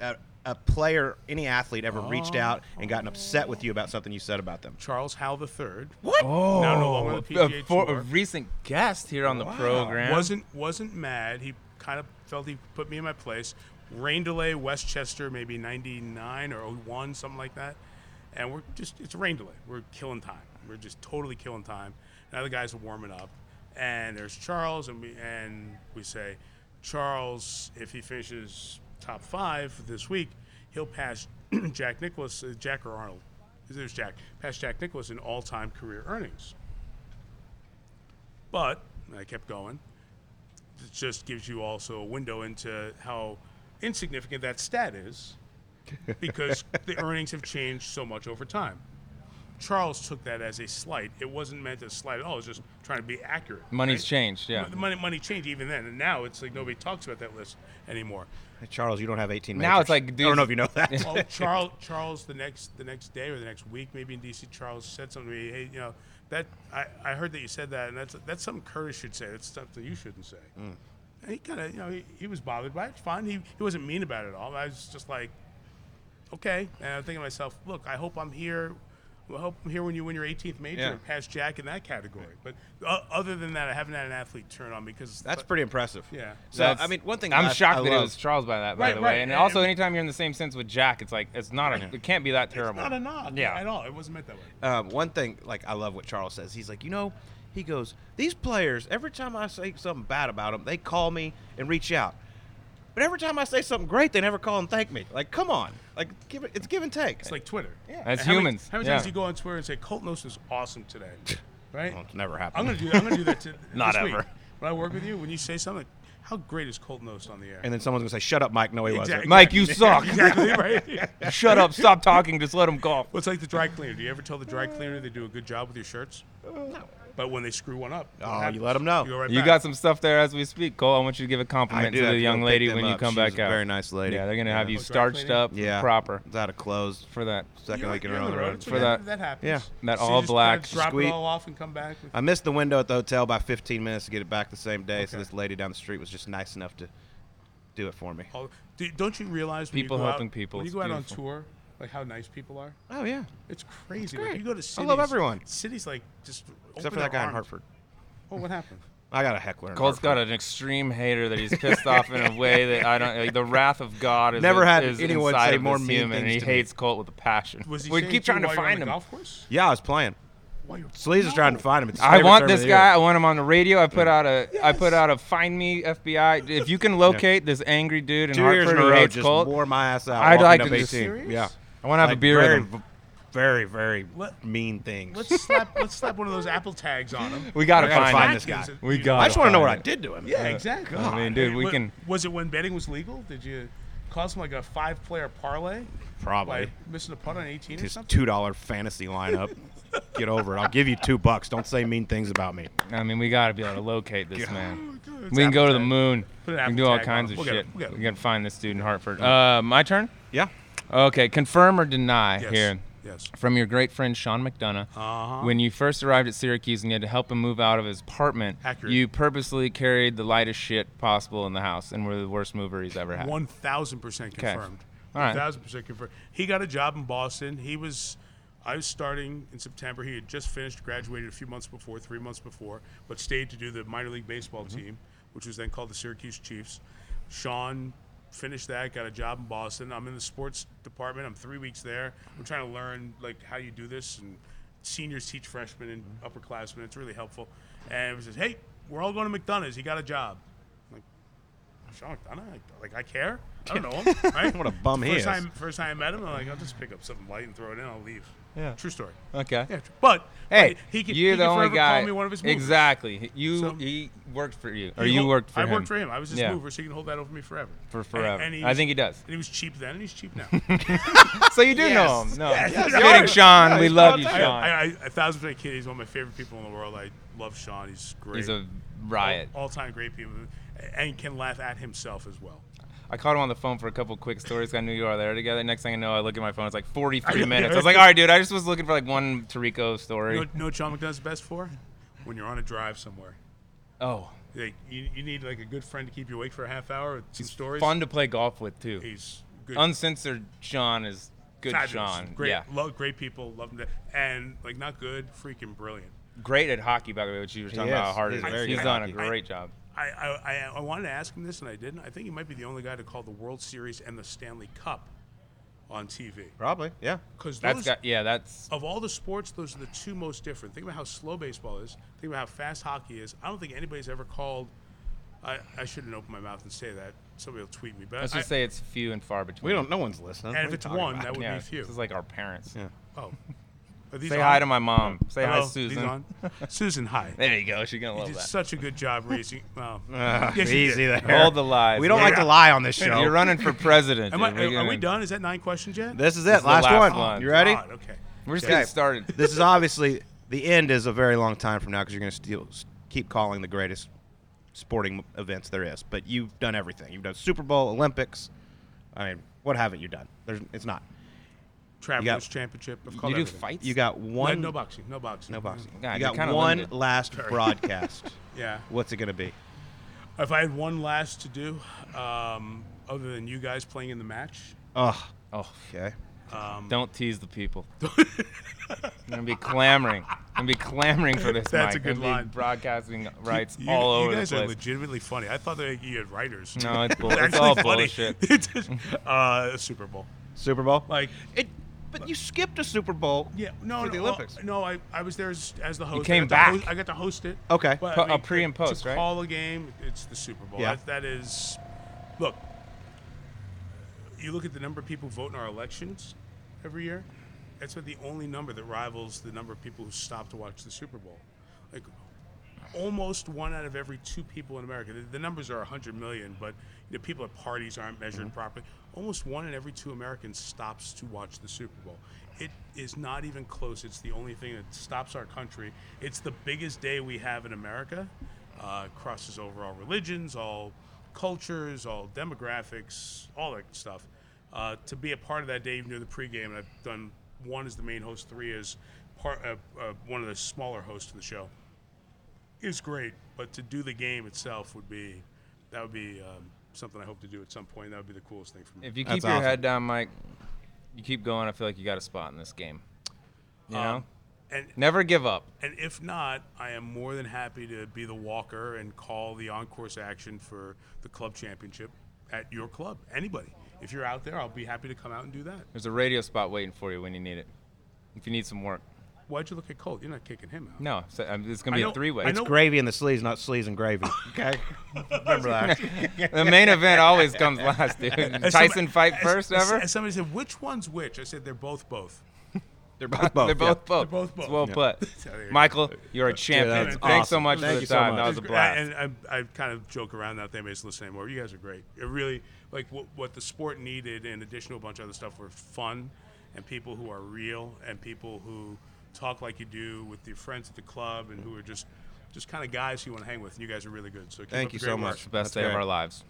a, a player, any athlete, ever reached oh. out and gotten upset with you about something you said about them? Charles Howell III. What? Oh, Now no longer on the a, PGA for- Tour. a recent guest here on the program. wasn't wasn't mad. He kind of felt he put me in my place. Rain delay, Westchester, maybe '99 or 01, something like that. And we're just it's a rain delay. We're killing time. We're just totally killing time. Now the guys are warming up, and there's Charles, and we and we say, Charles, if he finishes top five this week, he'll pass Jack Nicklaus, uh, Jack or Arnold. There's Jack. Pass Jack Nicklaus in all-time career earnings. But I kept going it just gives you also a window into how insignificant that stat is because the earnings have changed so much over time. Charles took that as a slight. It wasn't meant as a slight at all. It was just trying to be accurate. Money's right? changed, yeah. The money, money changed even then, and now it's like nobody talks about that list anymore. Hey, Charles, you don't have 18 Now it's majors. like, I don't know if you know that. Well, Charles, Charles, the next the next day or the next week, maybe in DC, Charles said something to me. Hey, you know that I, I heard that you said that, and that's that's something Curtis should say. That's something you shouldn't say. Mm. And he kind of, you know, he, he was bothered by it. It's fine. He he wasn't mean about it at all. I was just like, okay. And I'm thinking to myself, look, I hope I'm here. I hope I'm here when you win your 18th major Yeah. and pass Jack in that category. But uh, other than that, I haven't had an athlete turn on me because That's pretty impressive. Yeah. So That's- I mean, one thing I'm I- shocked I that it was Charles by that, by Right, the right. way. And And- also, and- anytime you're in the same sense with Jack, it's like it's not a, it can't be that terrible. not a knock Yeah. at all. It wasn't meant that way. um, one thing, like I love what Charles says. He's like, you know, he goes, these players. Every time I say something bad about them, they call me and reach out. But every time I say something great, they never call and thank me. Like, come on, like give it. It's give and take. It's like Twitter. Yeah. As And how many- humans, how many yeah. times do you go on Twitter and say Colt Knost is awesome today? Right? Well, it's never happened. I'm gonna do that. I'm gonna do that to Not this week. ever. When I work with you, when you say something, How great is Colt Knost on the air? And then someone's gonna say, "Shut up, Mike." No, he Exactly. wasn't. Mike, you suck. exactly right. Shut up. Stop talking. Just let him golf. Well, it's like the dry cleaner. Do you ever tell the dry cleaner they do a good job with your shirts? No. But when they screw one up, Oh, you let them know. You, go right You got some stuff there as we speak, Cole. I want you to give a compliment to the young lady pick them when you come She's back a out. very nice lady. Yeah, they're gonna have you Oh, starched up Yeah, proper It's out of clothes. for that. Second You're- week in a row. on the road. road. For that- that happens. Yeah. that So you all just black gotta drop squeak. it all off and come back. I missed the window at the hotel by 15 minutes to get it back the same day. So this lady down the street was just nice enough to do it for me. Oh, all, do, don't you realize when People you go helping out, people, when you it's go out on tour, like how nice people are? Oh yeah, It's crazy. great. Like you go to cities, I love everyone. Cities like just except open for that their guy in. Hartford. Oh, what happened? I got a heckler. In Cole's got an extreme hater that he's pissed off in a way that I don't. Like, the wrath of God is Never had is anyone say of more this mean human, and things he to me. hates Colt with a passion. Was he we keep trying to while you're on find him. Golf course? Yeah, I was playing. While you're- Sleaze is trying to find him. It's I want this guy. I want him on the radio. I put out a I put out a find me FBI. If you can locate this angry dude in Two years Hartford in a who row, hates just Colt, wore my ass out. I'd like to 18. just- Serious? Yeah, I want to have Like, a beer very, with him. Very, very Let- mean things. Let's slap. let's slap one of those Apple tags on him. We gotta I gotta find, find this guy. We You- got. I just want to know what I did to him. Yeah, exactly. I mean, dude, we wa- can- Was it when betting was legal? Did you cost him like a five-player parlay Probably. by missing a putt on 18 or His something? two dollar fantasy lineup. Get over it. I'll give you two bucks. Don't say mean things about me. I mean, we gotta be able to locate this man. It's We can go Apple to the tag. moon. Put We an can Apple do all tag kinds on of. We'll get shit. it. We'll get it. We gotta find this dude in Hartford. Uh, my turn. Yeah. Okay, confirm or deny Yes. here Yes. from your great friend Sean McDonough. Uh-huh. When you first arrived at Syracuse and you had to help him move out of his apartment, Accurate. you purposely carried the lightest shit possible in the house and were the worst mover he's ever had. One thousand percent Okay. confirmed. All right. Thousand percent confirmed. He got a job in Boston. He was. I was starting in September. He had just finished, graduated a few months before, three months before, but stayed to do the minor league baseball Mm-hmm. team, which was then called the Syracuse Chiefs. Sean finished that, got a job in Boston. I'm in the sports department. I'm three weeks there. I'm trying to learn like how you do this, and seniors teach freshmen and mm-hmm. upperclassmen. It's really helpful. And it says, "Hey, we're all going to McDonough's. He got a job." I'm like, Sean McDonough? I- Like I care? I don't know him. Right? What a bum he first is. Time, first time I met him, I'm like, I'll just pick up something light and throw it in. I'll leave. Yeah. True story. Okay. Yeah, but Hey, but he can, you're he the only guy. Call me one of his movers. exactly. You So- he worked for you, or you hol- worked for I him. I worked for him. I was his Yeah. mover, so he can hold that over me forever. For forever. and he I was- think he does. And he was cheap then, and he's cheap now. So you do Yes. know him. No. Yes. Yes. kidding. Sean. Yeah, we love you. Sean. I, I, a thousand percent kid. He's one of my favorite people in the world. I love Sean. He's great. He's a riot. All time great people, and can laugh at himself as well. I called him on the phone for a couple quick stories. I knew you were there together. Next thing I know, I look at my phone. It's like 43 minutes. I was like, all right, dude. I just was looking for like one Tirico story. You know, know what Sean McDonough's best for? When you're on a drive somewhere. Oh, Like, you, you need like a good friend to keep you awake for a half hour with some stories. fun to play golf with too. He's good. Uncensored Sean is good. fabulous. Sean. Great, Yeah. love great people, love him, to, and like not good, freaking brilliant. Great at hockey, by the way, which you were talking about is. how hard He's it is. very He's done at a hockey. great job. I, I, I, I wanted to ask him this and I didn't. I think he might be the only guy to call the World Series and the Stanley Cup on TV. Probably. Yeah. Because That's those, got yeah. That's of all the sports, those are the two most different. Think about how slow baseball is. Think about how fast hockey is. I don't think anybody's ever called. I, I shouldn't open my mouth and say that. Somebody will tweet me. But let's I, just say it's few and far between. We don't. No one's listening. and What if it's one, about? that would yeah, be few. This is like our parents. Yeah. Oh, Are these Say on? hi to my mom. Say hi, Hello? These Susan. Susan, hi. There you go. She's gonna You love did that. such a good job raising. Well, Ah, yes, easy did. there. Hold the lies. We don't Yeah. like to lie on this show. You're running for president. Am I. We're are we done? Is that nine questions yet? This is This it. is the last, last one. one. You ready? God, okay. We're just Okay. getting started. this is obviously the end is a very long time from now because you're going to still keep calling the greatest sporting events there is. But you've done everything. You've done Super Bowl, Olympics. I mean, what haven't you done? There's, it's not. Travelers Championship. I've called You do everything. fights. You got one. no boxing. No boxing. no boxing. God, you got one limited. last broadcast. Yeah. What's it going to be? If I had one last to do, um, other than you guys playing in the match, Oh, Oh, okay. um, don't tease the people. I'm gonna be clamoring. I'm gonna be clamoring for this. That's Mike. a good I'm gonna be line. broadcasting rights you, all over the place. you guys are legitimately funny. I thought that you had writers. No, it's bull- It's it's all actually funny. bullshit. It's just, uh, Super Bowl. Super Bowl. Like, It, but you skipped a Super Bowl. yeah, no, For no, the uh, Olympics. no. I, I was there as, as the host. You came I got back. Host, I got to host it. Okay. But, I a mean, pre and to post, right? Call a game. It's the Super Bowl. Yeah. That, that is. Look, you look at the number of people vote in our elections every year. That's about the only number that rivals the number of people who stop to watch the Super Bowl. Like, almost one out of every two people in America. The, the numbers are 100 million, but you know, people at parties aren't measured properly. Almost one in every two Americans stops to watch the Super Bowl. It is not even close. It's the only thing that stops our country. It's the biggest day we have in America. Uh, crosses over all religions, all cultures, all demographics, all that stuff. Uh, to be a part of that day, even during the pregame, and I've done one as the main host, three as part uh, uh, one of the smaller hosts of the show, is great. But to do the game itself would be that would be um, something I hope to do at some point. That would be the coolest thing for me. If you That's keep your awesome. head down, Mike, you keep going. I feel like you got a spot in this game. You know, Um, and never give up. And if not, I am more than happy to be the walker and call the on-course action for the club championship at your club. Anybody. If you're out there, I'll be happy to come out and do that. There's a radio spot waiting for you when you need it. If you need some work. Why'd you look at Colt? You're not kicking him out. No, so, um, it's gonna be know- a three-way. I It's know- gravy in the sleeves, not sleeves and gravy. Okay, remember that. the main event always comes last, dude. As Tyson somebody- fight as- first as- ever. As somebody said, which one's which? I said they're both both. They're both both. They're both both. both It's both. well put. There you go. Michael, you're a champion. that's Thanks so awesome. much Thank for you the so time. much. That was a It's gr- blast. And I, I kind of joke around that if anybody's listen anymore. You guys are great. It really, like, what, what the sport needed, in addition to a bunch of other stuff, were fun and people who are real and people who talk like you do with your friends at the club and who are just just kind of guys who you want to hang with. And you guys are really good. So keep Thank you so great work. much. Best That's day of our lives.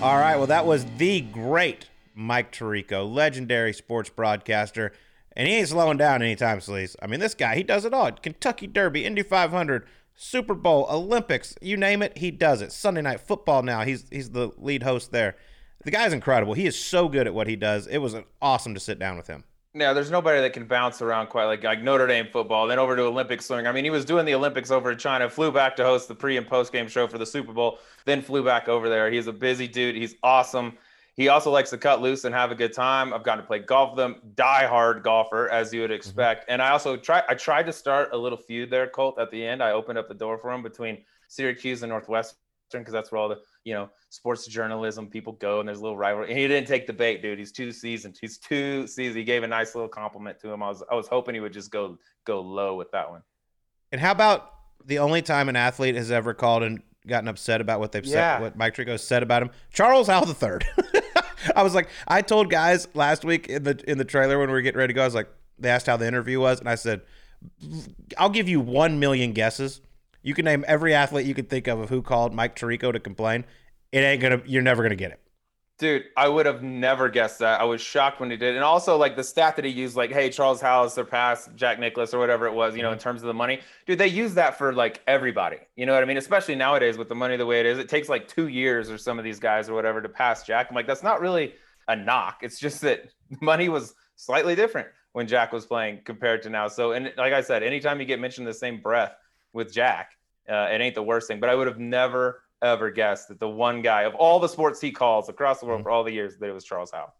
All right. Well, that was the great Mike Tirico, legendary sports broadcaster. And he ain't slowing down anytime, Sleaze. I mean, this guy, he does it all. Kentucky Derby, Indy 500, Super Bowl, Olympics, you name it, he does it. Sunday Night Football now, he's he's the lead host there. The guy's incredible. He is so good at what he does. It was awesome to sit down with him. Yeah, there's nobody that can bounce around quite like like Notre Dame football, then over to Olympic swimming. I mean, he was doing the Olympics over in China, flew back to host the pre and post game show for the Super Bowl, then flew back over there. He's a busy dude. He's awesome. He also likes to cut loose and have a good time. I've gotten to play golf with him, die hard golfer as you would mm-hmm. expect. And I also try I tried to start a little feud there, Colt. At the end, I opened up the door for him between Syracuse and Northwestern because that's where all the you know sports journalism people go and there's a little rivalry. And he didn't take the bait, dude. He's too seasoned. He's too seasoned. He gave a nice little compliment to him. I was I was hoping he would just go go low with that one. And how about the only time an athlete has ever called and gotten upset about what they've Yeah. said, what Mike Tirico said about him? Charles Howell the third. I was like, I told guys last week in the in the trailer when we were getting ready to go, I was like, they asked how the interview was, and I said, I'll give you one million guesses. You can name every athlete you could think of of who called Mike Tirico to complain. It ain't gonna. You're never gonna get it. Dude, I would have never guessed that. I was shocked when he did. And also, like the stat that he used, like, hey, Charles Howell surpassed Jack Nicklaus or whatever it was, you know, in mm-hmm. terms of the money. Dude, they use that for like everybody. You know what I mean? Especially nowadays with the money the way it is. It takes like two years or some of these guys or whatever to pass Jack. I'm like, that's not really a knock. It's just that money was slightly different when Jack was playing compared to now. So, and like I said, anytime you get mentioned the same breath with Jack, uh, it ain't the worst thing. But I would have never ever guessed that the one guy of all the sports he calls across the world for all the years that it was Charles Howell.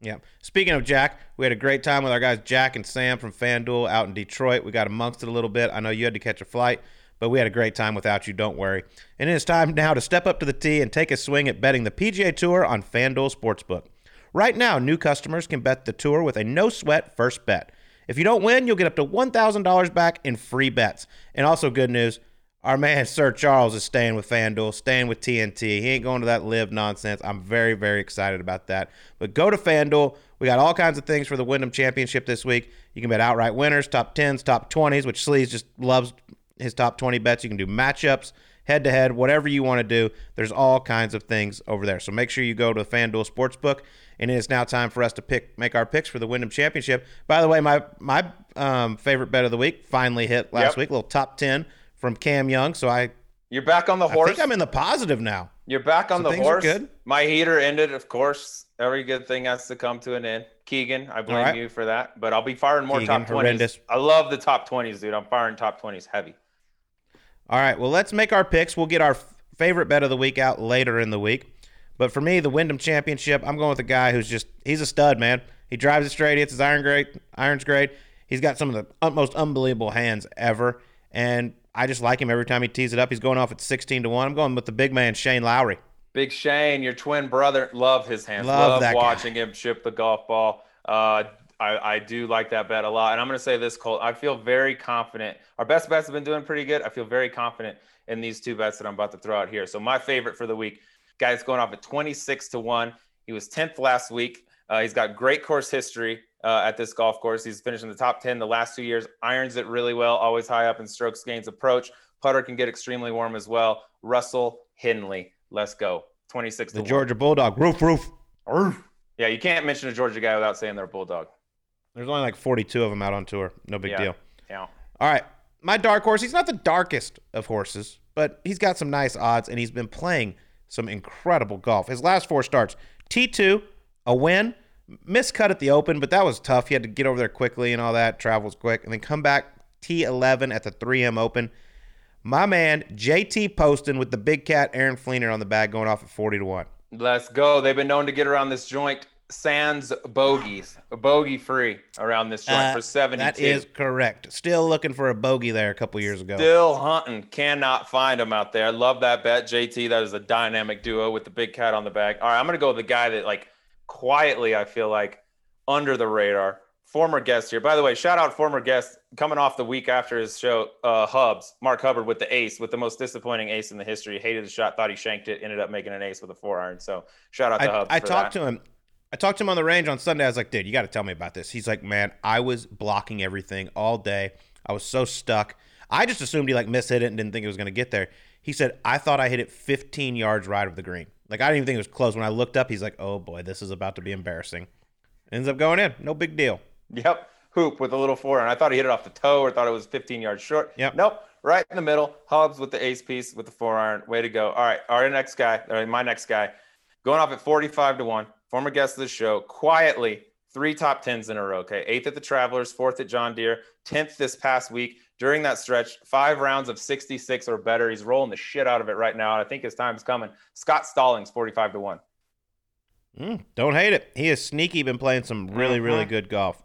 Yeah. Speaking of Jack, we had a great time with our guys Jack and Sam from FanDuel out in Detroit. We got amongst it a little bit. I know you had to catch a flight, but we had a great time without you. Don't worry. And it is time now to step up to the tee and take a swing at betting the PGA Tour on FanDuel Sportsbook. Right now, new customers can bet the tour with a no sweat first bet. If you don't win, you'll get up to $1,000 back in free bets. And also, good news our man Sir Charles is staying with FanDuel, staying with TNT. He ain't going to that live nonsense. I'm very, very excited about that. But go to FanDuel. We got all kinds of things for the Wyndham Championship this week. You can bet outright winners, top 10s, top 20s, which Sleaze just loves his top 20 bets. You can do matchups, head to head, whatever you want to do. There's all kinds of things over there. So make sure you go to FanDuel Sportsbook. And it is now time for us to pick make our picks for the Wyndham Championship. By the way, my my um, favorite bet of the week finally hit last Yep. week. A little top 10 from Cam Young. So I, You're back on the horse. I think I'm in the positive now. You're back on So the horse. good? My heater ended, of course. Every good thing has to come to an end. Keegan, I blame right. you for that. But I'll be firing more Keegan, top 20s. I love the top 20s, dude. I'm firing top 20s heavy. All right, well, let's make our picks. We'll get our favorite bet of the week out later in the week. But for me, the Wyndham Championship, I'm going with a guy who's just, he's a stud, man. He drives it straight, hits his iron great, iron's great. He's got some of the most unbelievable hands ever. And I just like him every time he tees it up. He's going off at 16 to 1. I'm going with the big man, Shane Lowry. Big Shane, your twin brother, love his hands. Love Love, that guy. watching him chip the golf ball. Uh, I, I do like that bet a lot. And I'm going to say this, Colt. I feel very confident. Our best bets have been doing pretty good. I feel very confident in these two bets that I'm about to throw out here. So my favorite for the week, guy's going off at 26 to one. He was 10th last week. Uh, he's got great course history uh, at this golf course. He's finished in the top 10 the last two years. Irons it really well, always high up in strokes gains approach. Putter can get extremely warm as well. Russell Henley. Let's go. 26 The to Georgia Bulldog. Roof, roof. one. Yeah, you can't mention a Georgia guy without saying they're a bulldog. There's only like 42 of them out on tour. No big Yeah. deal. Yeah. All right. My dark horse, he's not the darkest of horses, but he's got some nice odds and he's been playing some incredible golf. His last four starts T2, a win, miscut at the Open, but that was tough. He had to get over there quickly and all that. Travels quick, and then come back T11 at the 3M Open. My man, JT Poston with the big cat Aaron Flener on the bag going off at 40 to 1. Let's go. They've been known to get around this joint sans bogeys, bogey free around this joint Uh, for 72. That is correct. Still looking for a bogey there a couple years ago. Still hunting. Cannot find him out there. Love that bet. JT, that is a dynamic duo with the big cat on the back. All right, I'm going to go with the guy that, like, quietly, I feel like, under the radar. Former guest here. By the way, shout out former guest coming off the week after his show, uh, Hubs, Mark Hubbard with the ace, with the most disappointing ace in the history. Hated the shot, thought he shanked it, ended up making an ace with a four iron. So shout out to I, Hubs. I talked that. to him. I talked to him on the range on Sunday. I was like, dude, you got to tell me about this. He's like, man, I was blocking everything all day. I was so stuck. I just assumed he like mishit it and didn't think it was going to get there. He said, I thought I hit it 15 yards right of the green. Like, I didn't even think it was close. When I looked up, he's like, oh boy, this is about to be embarrassing. Ends up going in. No big deal. Yep. Hoop with a little four. And I thought he hit it off the toe or thought it was 15 yards short. Yep. Nope. Right in the middle. Hubs with the ace piece with the four iron. Way to go. All right. Our next guy, or my next guy, going off at 45 to 1. Former guest of the show. Quietly, three top tens in a row. Okay. Eighth at the Travelers, fourth at John Deere, 10th this past week. During that stretch, five rounds of 66 or better. He's rolling the shit out of it right now. And I think his time's coming. Scott Stallings, 45 to 1. Mm, don't hate it. He is sneaky, been playing some really, really Mhm. good golf.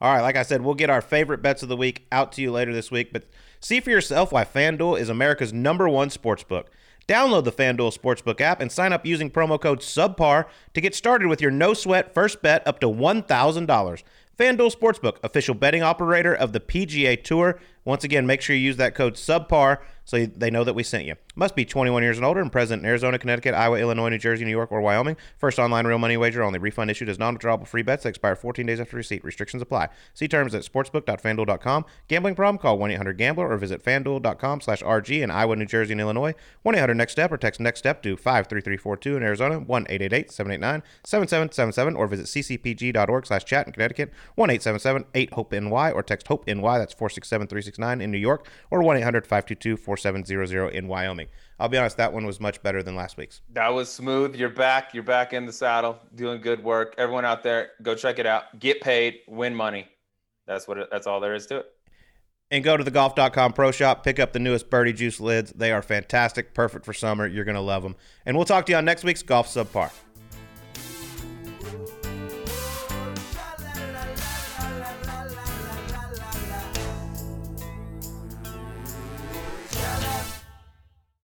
All right, like I said, we'll get our favorite bets of the week out to you later this week, but see for yourself why FanDuel is America's number one sports book. Download the FanDuel Sportsbook app and sign up using promo code SUBPAR to get started with your no sweat first bet up to $1,000. FanDuel Sportsbook, official betting operator of the PGA Tour. Once again, make sure you use that code SUBPAR so they know that we sent you. Must be 21 years and older and present in Arizona, Connecticut, Iowa, Illinois, New Jersey, New York, or Wyoming. First online real money wager only. Refund issued as non-withdrawable free bets that expire 14 days after receipt. Restrictions apply. See terms at sportsbook.fanduel.com. Gambling problem? Call 1-800-GAMBLER or visit fanduel.com slash RG in Iowa, New Jersey, and Illinois. 1-800-NEXT-STEP or text NEXT-STEP to 53342 in Arizona. 1-888-789-7777 or visit ccpg.org slash chat in Connecticut. 1-877-8-HOPE-NY or text HOPE-NY. That's 467-369 in New York or 1-800-522-4700 in Wyoming. I'll be honest, that one was much better than last week's. That was smooth. You're back. You're back in the saddle, doing good work. Everyone out there, go check it out. Get paid, win money. That's what. It, that's all there is to it. And go to the golf.com pro shop, pick up the newest Birdie Juice lids. They are fantastic, perfect for summer. You're going to love them. And we'll talk to you on next week's Golf Subpar.